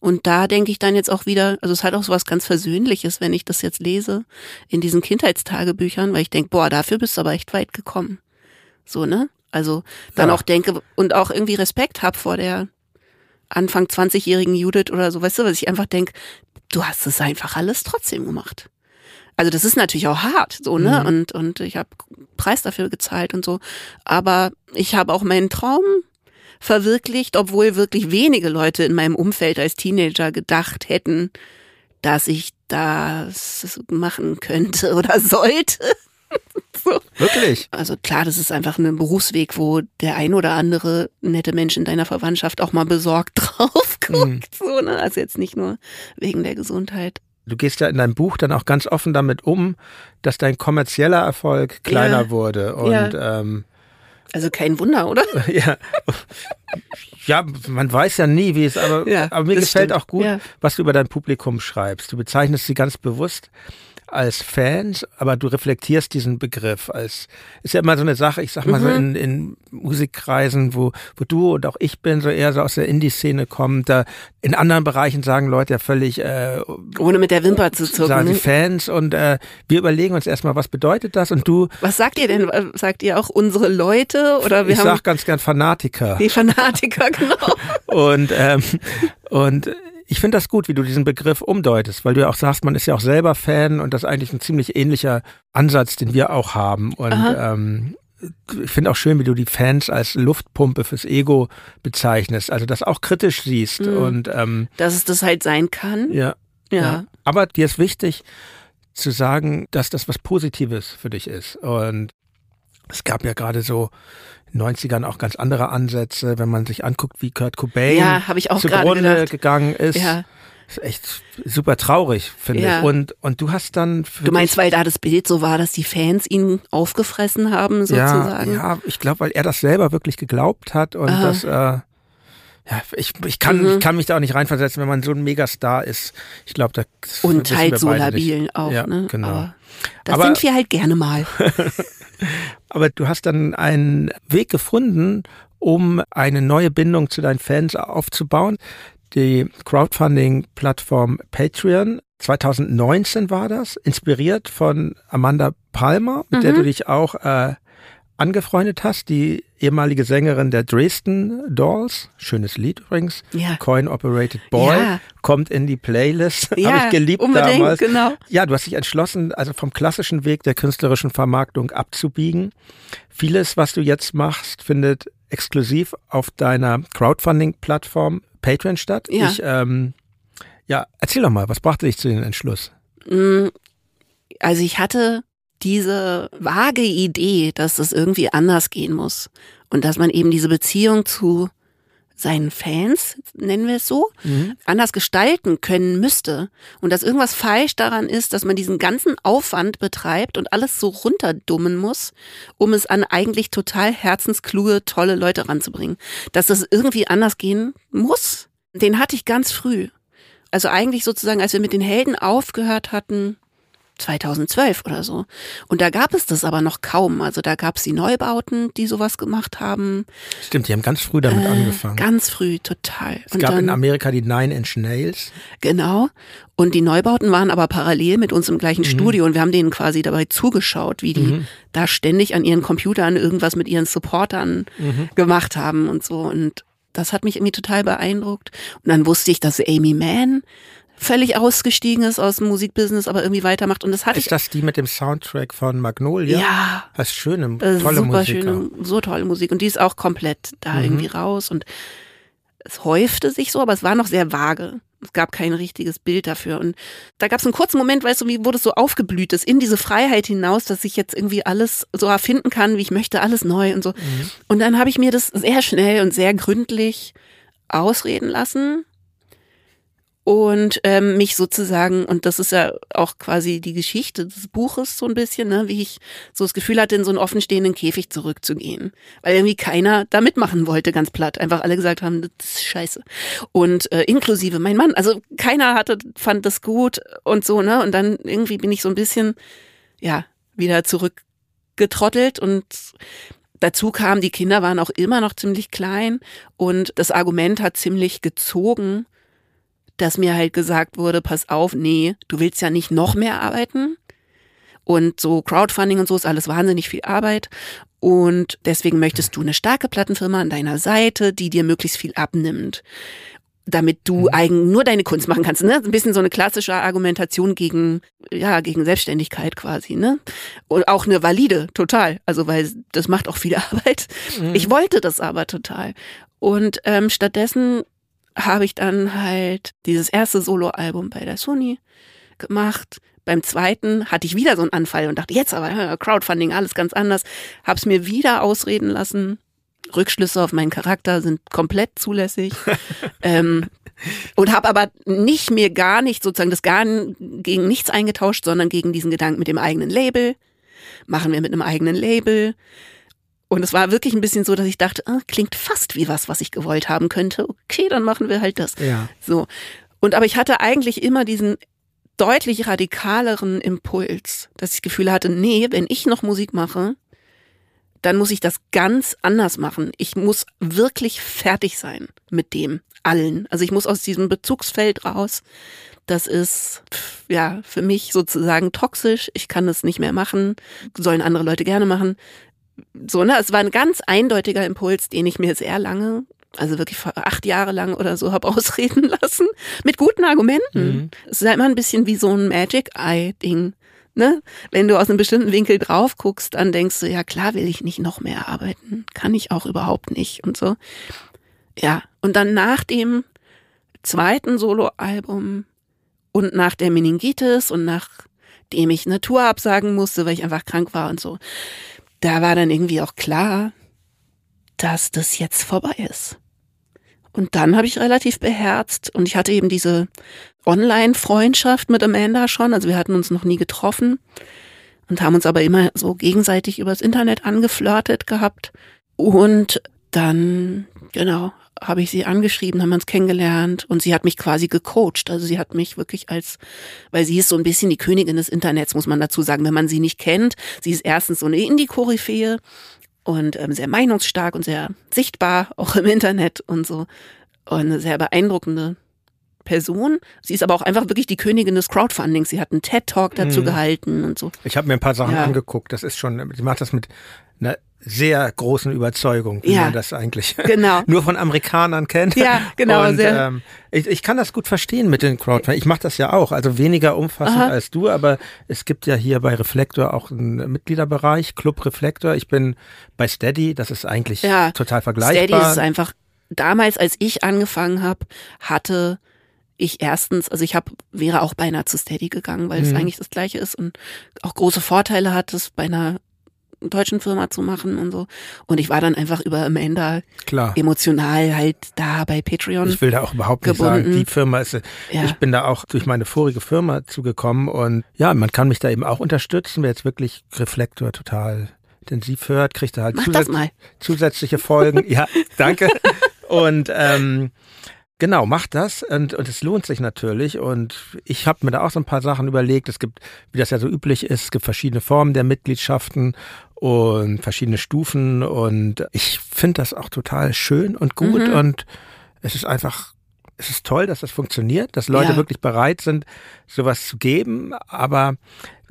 Speaker 3: Und da denke ich dann jetzt auch wieder, also es hat auch so was ganz Versöhnliches, wenn ich das jetzt lese in diesen Kindheitstagebüchern, weil ich denke, boah, dafür bist du aber echt weit gekommen. So, ne? Also dann ja. auch denke und auch irgendwie Respekt hab vor der Anfang 20-jährigen Judith oder so, weißt du, was ich einfach denke, du hast es einfach alles trotzdem gemacht. Also das ist natürlich auch hart, so, ne? Mhm. Und, und ich habe Preis dafür gezahlt und so. Aber ich habe auch meinen Traum verwirklicht, obwohl wirklich wenige Leute in meinem Umfeld als Teenager gedacht hätten, dass ich das machen könnte [laughs] oder sollte. [laughs] so.
Speaker 2: Wirklich?
Speaker 3: Also klar, das ist einfach ein Berufsweg, wo der ein oder andere nette Mensch in deiner Verwandtschaft auch mal besorgt [laughs] drauf guckt. Mhm. So, ne? Also jetzt nicht nur wegen der Gesundheit.
Speaker 2: Du gehst ja in deinem Buch dann auch ganz offen damit um, dass dein kommerzieller Erfolg kleiner ja. wurde. Und ja. ähm,
Speaker 3: also kein Wunder, oder? [laughs]
Speaker 2: ja. Ja, man weiß ja nie, wie es, aber, ja, aber mir gefällt stimmt. auch gut, ja. was du über dein Publikum schreibst. Du bezeichnest sie ganz bewusst als Fans, aber du reflektierst diesen Begriff als, ist ja immer so eine Sache, ich sag mal mhm. so in, in Musikkreisen, wo, wo du und auch ich bin, so eher so aus der Indie-Szene kommen, da in anderen Bereichen sagen Leute ja völlig, äh,
Speaker 3: ohne mit der Wimper zu zucken.
Speaker 2: Sagen sie ne? Fans und äh, wir überlegen uns erstmal, was bedeutet das und du.
Speaker 3: Was sagt ihr denn? Sagt ihr auch unsere Leute oder wir
Speaker 2: ich
Speaker 3: haben.
Speaker 2: Ich sag ganz gern Fanatiker.
Speaker 3: Die Fanatiker, [laughs] genau.
Speaker 2: und, ähm, und ich finde das gut, wie du diesen Begriff umdeutest, weil du ja auch sagst, man ist ja auch selber Fan und das ist eigentlich ein ziemlich ähnlicher Ansatz, den wir auch haben. Und ähm, ich finde auch schön, wie du die Fans als Luftpumpe fürs Ego bezeichnest, also das auch kritisch siehst. Mhm. Und ähm,
Speaker 3: dass es das halt sein kann.
Speaker 2: Ja, ja. ja. Aber dir ist wichtig zu sagen, dass das was Positives für dich ist. Und es gab ja gerade so 90ern auch ganz andere Ansätze, wenn man sich anguckt, wie Kurt Cobain
Speaker 3: ja, zugrunde
Speaker 2: gegangen ist. Ja. ist echt super traurig, finde ja. ich. Und, und du hast dann.
Speaker 3: du meinst, weil da das Bild so war, dass die Fans ihn aufgefressen haben, sozusagen?
Speaker 2: Ja, ja ich glaube, weil er das selber wirklich geglaubt hat und Aha. das. Äh, ja, ich, ich, kann, mhm. ich kann mich da auch nicht reinversetzen, wenn man so ein Megastar ist. Ich glaube, da.
Speaker 3: Und halt so labil nicht. auch, ja, ne?
Speaker 2: Genau.
Speaker 3: Aber das Aber, sind wir halt gerne mal. [laughs]
Speaker 2: Aber du hast dann einen Weg gefunden, um eine neue Bindung zu deinen Fans aufzubauen. Die Crowdfunding-Plattform Patreon. 2019 war das, inspiriert von Amanda Palmer, mit mhm. der du dich auch äh, angefreundet hast, die ehemalige Sängerin der Dresden Dolls, schönes Lied übrigens, ja. Coin Operated Boy, ja. kommt in die Playlist, [laughs] ja, habe ich geliebt damals.
Speaker 3: Genau.
Speaker 2: Ja, du hast dich entschlossen, also vom klassischen Weg der künstlerischen Vermarktung abzubiegen. Vieles, was du jetzt machst, findet exklusiv auf deiner Crowdfunding-Plattform Patreon statt. Ja. Ich, ähm, ja, erzähl doch mal, was brachte dich zu dem Entschluss?
Speaker 3: Mm, also ich hatte diese vage Idee, dass es irgendwie anders gehen muss und dass man eben diese Beziehung zu seinen Fans, nennen wir es so, mhm. anders gestalten können müsste und dass irgendwas falsch daran ist, dass man diesen ganzen Aufwand betreibt und alles so runterdummen muss, um es an eigentlich total herzenskluge, tolle Leute ranzubringen. Dass das irgendwie anders gehen muss, den hatte ich ganz früh. Also eigentlich sozusagen, als wir mit den Helden aufgehört hatten, 2012 oder so. Und da gab es das aber noch kaum. Also da gab es die Neubauten, die sowas gemacht haben.
Speaker 2: Stimmt, die haben ganz früh damit äh, angefangen.
Speaker 3: Ganz früh, total.
Speaker 2: Es Und gab dann, in Amerika die Nine Inch Nails.
Speaker 3: Genau. Und die Neubauten waren aber parallel mit uns im gleichen mhm. Studio und wir haben denen quasi dabei zugeschaut, wie die mhm. da ständig an ihren Computern irgendwas mit ihren Supportern mhm. gemacht haben und so. Und das hat mich irgendwie total beeindruckt. Und dann wusste ich, dass Amy Mann völlig ausgestiegen ist aus dem Musikbusiness, aber irgendwie weitermacht. Und das hatte
Speaker 2: ist ich. Ist das die mit dem Soundtrack von Magnolia?
Speaker 3: Ja.
Speaker 2: Das ist schöne, tolle super Musik. Schöne,
Speaker 3: so tolle Musik. Und die ist auch komplett da mhm. irgendwie raus. Und es häufte sich so, aber es war noch sehr vage. Es gab kein richtiges Bild dafür. Und da gab es einen kurzen Moment, weißt du, wie wurde es so aufgeblüht ist, in diese Freiheit hinaus, dass ich jetzt irgendwie alles so erfinden kann, wie ich möchte, alles neu und so. Mhm. Und dann habe ich mir das sehr schnell und sehr gründlich ausreden lassen und ähm, mich sozusagen, und das ist ja auch quasi die Geschichte des Buches so ein bisschen, ne, wie ich so das Gefühl hatte, in so einen offenstehenden Käfig zurückzugehen. Weil irgendwie keiner da mitmachen wollte, ganz platt. Einfach alle gesagt haben, das ist scheiße. Und äh, inklusive mein Mann, also keiner hatte, fand das gut und so, ne? Und dann irgendwie bin ich so ein bisschen, ja, wieder zurückgetrottelt und Dazu kam, die Kinder waren auch immer noch ziemlich klein und das Argument hat ziemlich gezogen, dass mir halt gesagt wurde, pass auf, nee, du willst ja nicht noch mehr arbeiten. Und so Crowdfunding und so ist alles wahnsinnig viel Arbeit. Und deswegen möchtest du eine starke Plattenfirma an deiner Seite, die dir möglichst viel abnimmt damit du mhm. eigen nur deine Kunst machen kannst. Ne? Ein bisschen so eine klassische Argumentation gegen, ja, gegen Selbstständigkeit quasi. Ne? Und auch eine valide, total. Also weil das macht auch viel [laughs] Arbeit. Mhm. Ich wollte das aber total. Und ähm, stattdessen habe ich dann halt dieses erste Soloalbum bei der Sony gemacht. Beim zweiten hatte ich wieder so einen Anfall und dachte, jetzt aber Crowdfunding, alles ganz anders. Hab's mir wieder ausreden lassen. Rückschlüsse auf meinen Charakter sind komplett zulässig. [laughs] ähm, und habe aber nicht mir gar nicht sozusagen das gar gegen nichts eingetauscht, sondern gegen diesen Gedanken mit dem eigenen Label. Machen wir mit einem eigenen Label. Und es war wirklich ein bisschen so, dass ich dachte, ah, klingt fast wie was, was ich gewollt haben könnte. Okay, dann machen wir halt das.
Speaker 2: Ja.
Speaker 3: So. Und aber ich hatte eigentlich immer diesen deutlich radikaleren Impuls, dass ich das Gefühl hatte, nee, wenn ich noch Musik mache, dann muss ich das ganz anders machen. Ich muss wirklich fertig sein mit dem allen. Also ich muss aus diesem Bezugsfeld raus. Das ist ja für mich sozusagen toxisch. Ich kann das nicht mehr machen. Sollen andere Leute gerne machen. So, ne? Es war ein ganz eindeutiger Impuls, den ich mir sehr lange, also wirklich acht Jahre lang oder so, habe [laughs] ausreden lassen. Mit guten Argumenten. Mhm. Es ist ja immer ein bisschen wie so ein Magic Eye-Ding. Ne? Wenn du aus einem bestimmten Winkel drauf guckst, dann denkst du, ja klar will ich nicht noch mehr arbeiten. Kann ich auch überhaupt nicht und so. Ja, und dann nach dem zweiten Soloalbum und nach der Meningitis und nachdem ich eine Tour absagen musste, weil ich einfach krank war und so, da war dann irgendwie auch klar, dass das jetzt vorbei ist. Und dann habe ich relativ beherzt und ich hatte eben diese Online-Freundschaft mit Amanda schon, also wir hatten uns noch nie getroffen und haben uns aber immer so gegenseitig übers Internet angeflirtet gehabt. Und dann, genau, habe ich sie angeschrieben, haben wir uns kennengelernt und sie hat mich quasi gecoacht. Also sie hat mich wirklich als, weil sie ist so ein bisschen die Königin des Internets, muss man dazu sagen, wenn man sie nicht kennt. Sie ist erstens so eine Indie-Koryphäe und ähm, sehr meinungsstark und sehr sichtbar, [laughs] auch im Internet und so. Und eine sehr beeindruckende Person. Sie ist aber auch einfach wirklich die Königin des Crowdfundings. Sie hat einen TED-Talk dazu mhm. gehalten und so.
Speaker 2: Ich habe mir ein paar Sachen ja. angeguckt. Das ist schon, sie macht das mit einer sehr großen Überzeugung, wie ja, man das eigentlich [laughs] genau. nur von Amerikanern kennt.
Speaker 3: Ja, genau.
Speaker 2: Und, ähm, ich, ich kann das gut verstehen mit den Crowdfunding. Ich mache das ja auch, also weniger umfassend Aha. als du, aber es gibt ja hier bei Reflektor auch einen Mitgliederbereich, Club Reflektor. Ich bin bei Steady, das ist eigentlich ja, total vergleichbar.
Speaker 3: Steady ist einfach, damals, als ich angefangen habe, hatte ich erstens, also ich habe wäre auch beinahe zu Steady gegangen, weil mhm. es eigentlich das gleiche ist und auch große Vorteile hat es bei einer deutschen Firma zu machen und so. Und ich war dann einfach über Amanda
Speaker 2: Klar.
Speaker 3: emotional halt da bei Patreon.
Speaker 2: Ich will da auch überhaupt gebunden. nicht sagen, die Firma ist, ja. ich bin da auch durch meine vorige Firma zugekommen und ja, man kann mich da eben auch unterstützen, wer jetzt wirklich Reflektor total intensiv hört, kriegt er halt
Speaker 3: zusä
Speaker 2: zusätzliche Folgen. [laughs] ja, danke. Und ähm, Genau, macht das und, und es lohnt sich natürlich. Und ich habe mir da auch so ein paar Sachen überlegt. Es gibt, wie das ja so üblich ist, es gibt verschiedene Formen der Mitgliedschaften und verschiedene Stufen. Und ich finde das auch total schön und gut. Mhm. Und es ist einfach, es ist toll, dass das funktioniert, dass Leute ja. wirklich bereit sind, sowas zu geben. Aber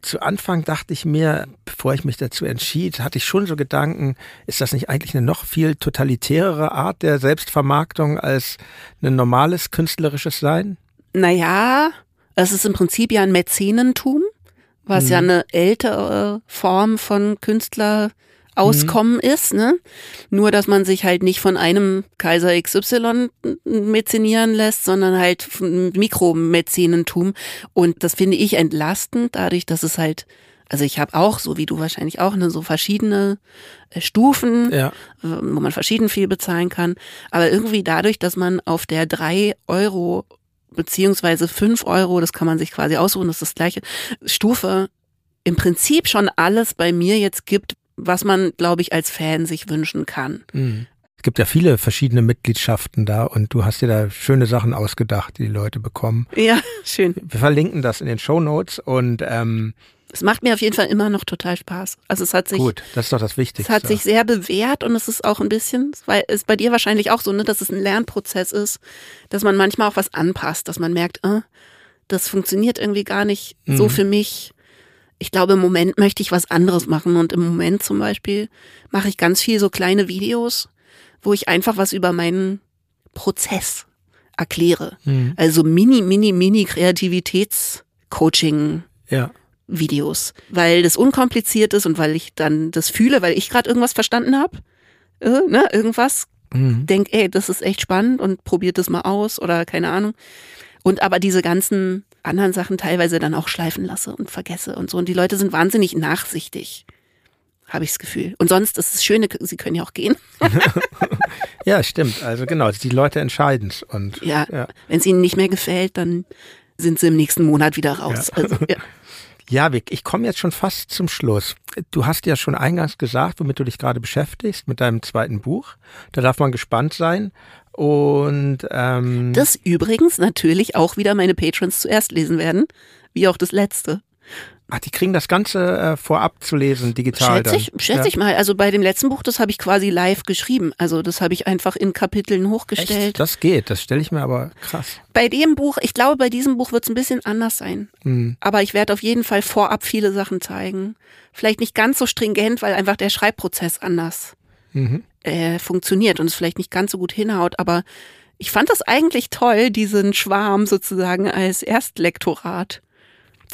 Speaker 2: zu Anfang dachte ich mir, bevor ich mich dazu entschied, hatte ich schon so Gedanken, ist das nicht eigentlich eine noch viel totalitärere Art der Selbstvermarktung als ein normales künstlerisches Sein?
Speaker 3: Naja, es ist im Prinzip ja ein Mäzenentum, was mhm. ja eine ältere Form von Künstler Auskommen mhm. ist, ne? Nur, dass man sich halt nicht von einem Kaiser XY mäzenieren lässt, sondern halt Mikromäzenentum. Und das finde ich entlastend, dadurch, dass es halt, also ich habe auch, so wie du wahrscheinlich auch, ne, so verschiedene äh, Stufen, ja. wo man verschieden viel bezahlen kann. Aber irgendwie dadurch, dass man auf der drei Euro beziehungsweise fünf Euro, das kann man sich quasi ausruhen, das ist das gleiche, Stufe im Prinzip schon alles bei mir jetzt gibt, was man, glaube ich, als Fan sich wünschen kann.
Speaker 2: Mhm. Es gibt ja viele verschiedene Mitgliedschaften da und du hast dir da schöne Sachen ausgedacht, die die Leute bekommen.
Speaker 3: Ja, [laughs] schön.
Speaker 2: Wir verlinken das in den Show Notes und ähm,
Speaker 3: es macht mir auf jeden Fall immer noch total Spaß. Also es hat sich
Speaker 2: gut, das ist doch das Wichtigste.
Speaker 3: Es hat sich sehr bewährt und es ist auch ein bisschen, weil es bei dir wahrscheinlich auch so, ne, dass es ein Lernprozess ist, dass man manchmal auch was anpasst, dass man merkt, äh, das funktioniert irgendwie gar nicht mhm. so für mich ich glaube, im Moment möchte ich was anderes machen. Und im Moment zum Beispiel mache ich ganz viel so kleine Videos, wo ich einfach was über meinen Prozess erkläre. Mhm. Also mini, mini, mini Kreativitätscoaching.
Speaker 2: Ja.
Speaker 3: Videos, weil das unkompliziert ist und weil ich dann das fühle, weil ich gerade irgendwas verstanden habe, äh, ne, irgendwas, mhm. denk, ey, das ist echt spannend und probiert das mal aus oder keine Ahnung. Und aber diese ganzen anderen Sachen teilweise dann auch schleifen lasse und vergesse und so. Und die Leute sind wahnsinnig nachsichtig, habe ich das Gefühl. Und sonst ist es schön, sie können ja auch gehen. [laughs]
Speaker 2: ja, stimmt. Also genau, die Leute entscheiden es. Und
Speaker 3: ja, ja. wenn es ihnen nicht mehr gefällt, dann sind sie im nächsten Monat wieder raus. Ja. Also, ja. [laughs]
Speaker 2: Ja, Vic, ich komme jetzt schon fast zum Schluss. Du hast ja schon eingangs gesagt, womit du dich gerade beschäftigst, mit deinem zweiten Buch. Da darf man gespannt sein. Und ähm,
Speaker 3: das übrigens natürlich auch wieder meine Patrons zuerst lesen werden, wie auch das letzte.
Speaker 2: Ach, die kriegen das Ganze äh, vorab zu lesen, digital.
Speaker 3: Schätze ich, schätze ja. ich mal. Also bei dem letzten Buch, das habe ich quasi live geschrieben. Also das habe ich einfach in Kapiteln hochgestellt.
Speaker 2: Echt? Das geht, das stelle ich mir aber krass.
Speaker 3: Bei dem Buch, ich glaube, bei diesem Buch wird es ein bisschen anders sein. Mhm. Aber ich werde auf jeden Fall vorab viele Sachen zeigen. Vielleicht nicht ganz so stringent, weil einfach der Schreibprozess anders mhm. äh, funktioniert und es vielleicht nicht ganz so gut hinhaut. Aber ich fand das eigentlich toll, diesen Schwarm sozusagen als Erstlektorat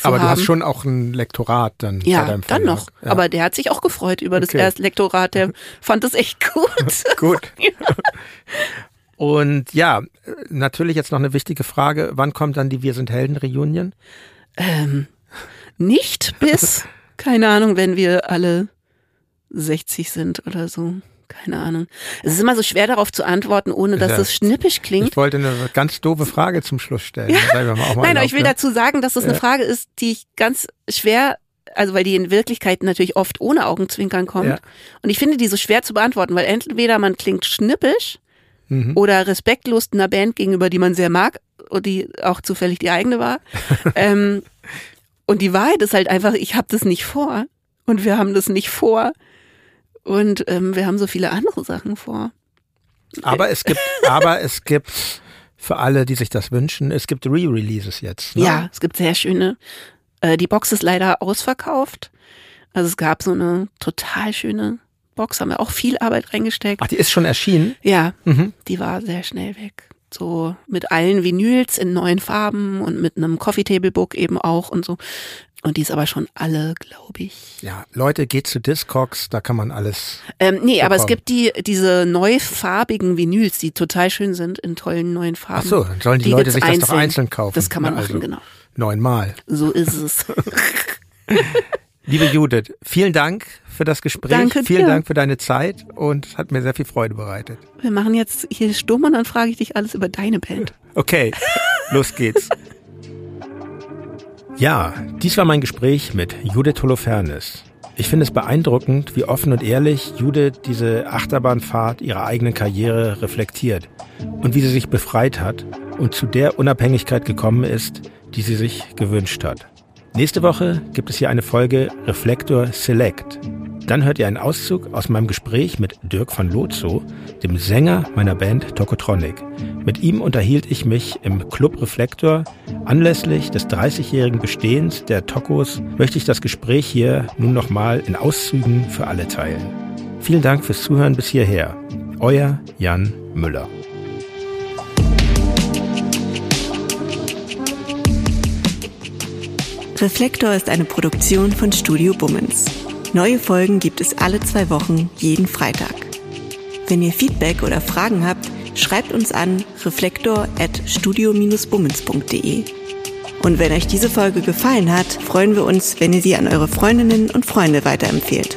Speaker 2: aber haben. du hast schon auch ein Lektorat dann
Speaker 3: ja, bei deinem Verlag. dann noch. Ja. Aber der hat sich auch gefreut über das okay. Erstlektorat. Der [laughs] fand das echt gut. [laughs] [laughs]
Speaker 2: gut. Und ja, natürlich jetzt noch eine wichtige Frage. Wann kommt dann die Wir sind Helden Reunion?
Speaker 3: Ähm, nicht bis, keine Ahnung, wenn wir alle 60 sind oder so. Keine Ahnung. Es ist immer so schwer darauf zu antworten, ohne dass ja. es schnippisch klingt.
Speaker 2: Ich wollte eine ganz doofe Frage zum Schluss stellen.
Speaker 3: Ja. Nein, aber ich will dazu sagen, dass das ja. eine Frage ist, die ich ganz schwer also weil die in Wirklichkeit natürlich oft ohne Augenzwinkern kommt. Ja. Und ich finde die so schwer zu beantworten, weil entweder man klingt schnippisch mhm. oder respektlos einer Band gegenüber, die man sehr mag und die auch zufällig die eigene war. [laughs] ähm, und die Wahrheit ist halt einfach, ich habe das nicht vor und wir haben das nicht vor. Und ähm, wir haben so viele andere Sachen vor.
Speaker 2: Aber es gibt, [laughs] aber es gibt für alle, die sich das wünschen, es gibt Re-Releases jetzt.
Speaker 3: Ne? Ja, es gibt sehr schöne. Äh, die Box ist leider ausverkauft. Also es gab so eine total schöne Box, haben wir auch viel Arbeit reingesteckt.
Speaker 2: Ach, die ist schon erschienen?
Speaker 3: Ja, mhm. die war sehr schnell weg. So mit allen Vinyls in neuen Farben und mit einem Coffee Table Book eben auch und so. Und die ist aber schon alle, glaube ich.
Speaker 2: Ja, Leute, geht zu Discogs, da kann man alles.
Speaker 3: Ähm, nee, bekommen. aber es gibt die, diese neufarbigen Vinyls, die total schön sind, in tollen neuen Farben.
Speaker 2: Ach so, sollen die, die Leute sich einzeln, das doch einzeln kaufen.
Speaker 3: Das kann man also machen, genau.
Speaker 2: Neunmal.
Speaker 3: So ist es. [laughs]
Speaker 2: Liebe Judith, vielen Dank für das Gespräch.
Speaker 3: Danke
Speaker 2: vielen
Speaker 3: dir.
Speaker 2: Dank für deine Zeit und hat mir sehr viel Freude bereitet.
Speaker 3: Wir machen jetzt hier stumm und dann frage ich dich alles über deine Band.
Speaker 2: Okay, los geht's. [laughs] Ja, dies war mein Gespräch mit Judith Holofernes. Ich finde es beeindruckend, wie offen und ehrlich Judith diese Achterbahnfahrt ihrer eigenen Karriere reflektiert und wie sie sich befreit hat und zu der Unabhängigkeit gekommen ist, die sie sich gewünscht hat. Nächste Woche gibt es hier eine Folge Reflektor Select. Dann hört ihr einen Auszug aus meinem Gespräch mit Dirk von Lozo, dem Sänger meiner Band Tokotronic. Mit ihm unterhielt ich mich im Club Reflektor. Anlässlich des 30-jährigen Bestehens der Tokos möchte ich das Gespräch hier nun nochmal in Auszügen für alle teilen. Vielen Dank fürs Zuhören bis hierher. Euer Jan Müller.
Speaker 1: Reflektor ist eine Produktion von Studio Bummens. Neue Folgen gibt es alle zwei Wochen, jeden Freitag. Wenn ihr Feedback oder Fragen habt, schreibt uns an reflektor.studio-bummens.de. Und wenn euch diese Folge gefallen hat, freuen wir uns, wenn ihr sie an eure Freundinnen und Freunde weiterempfehlt.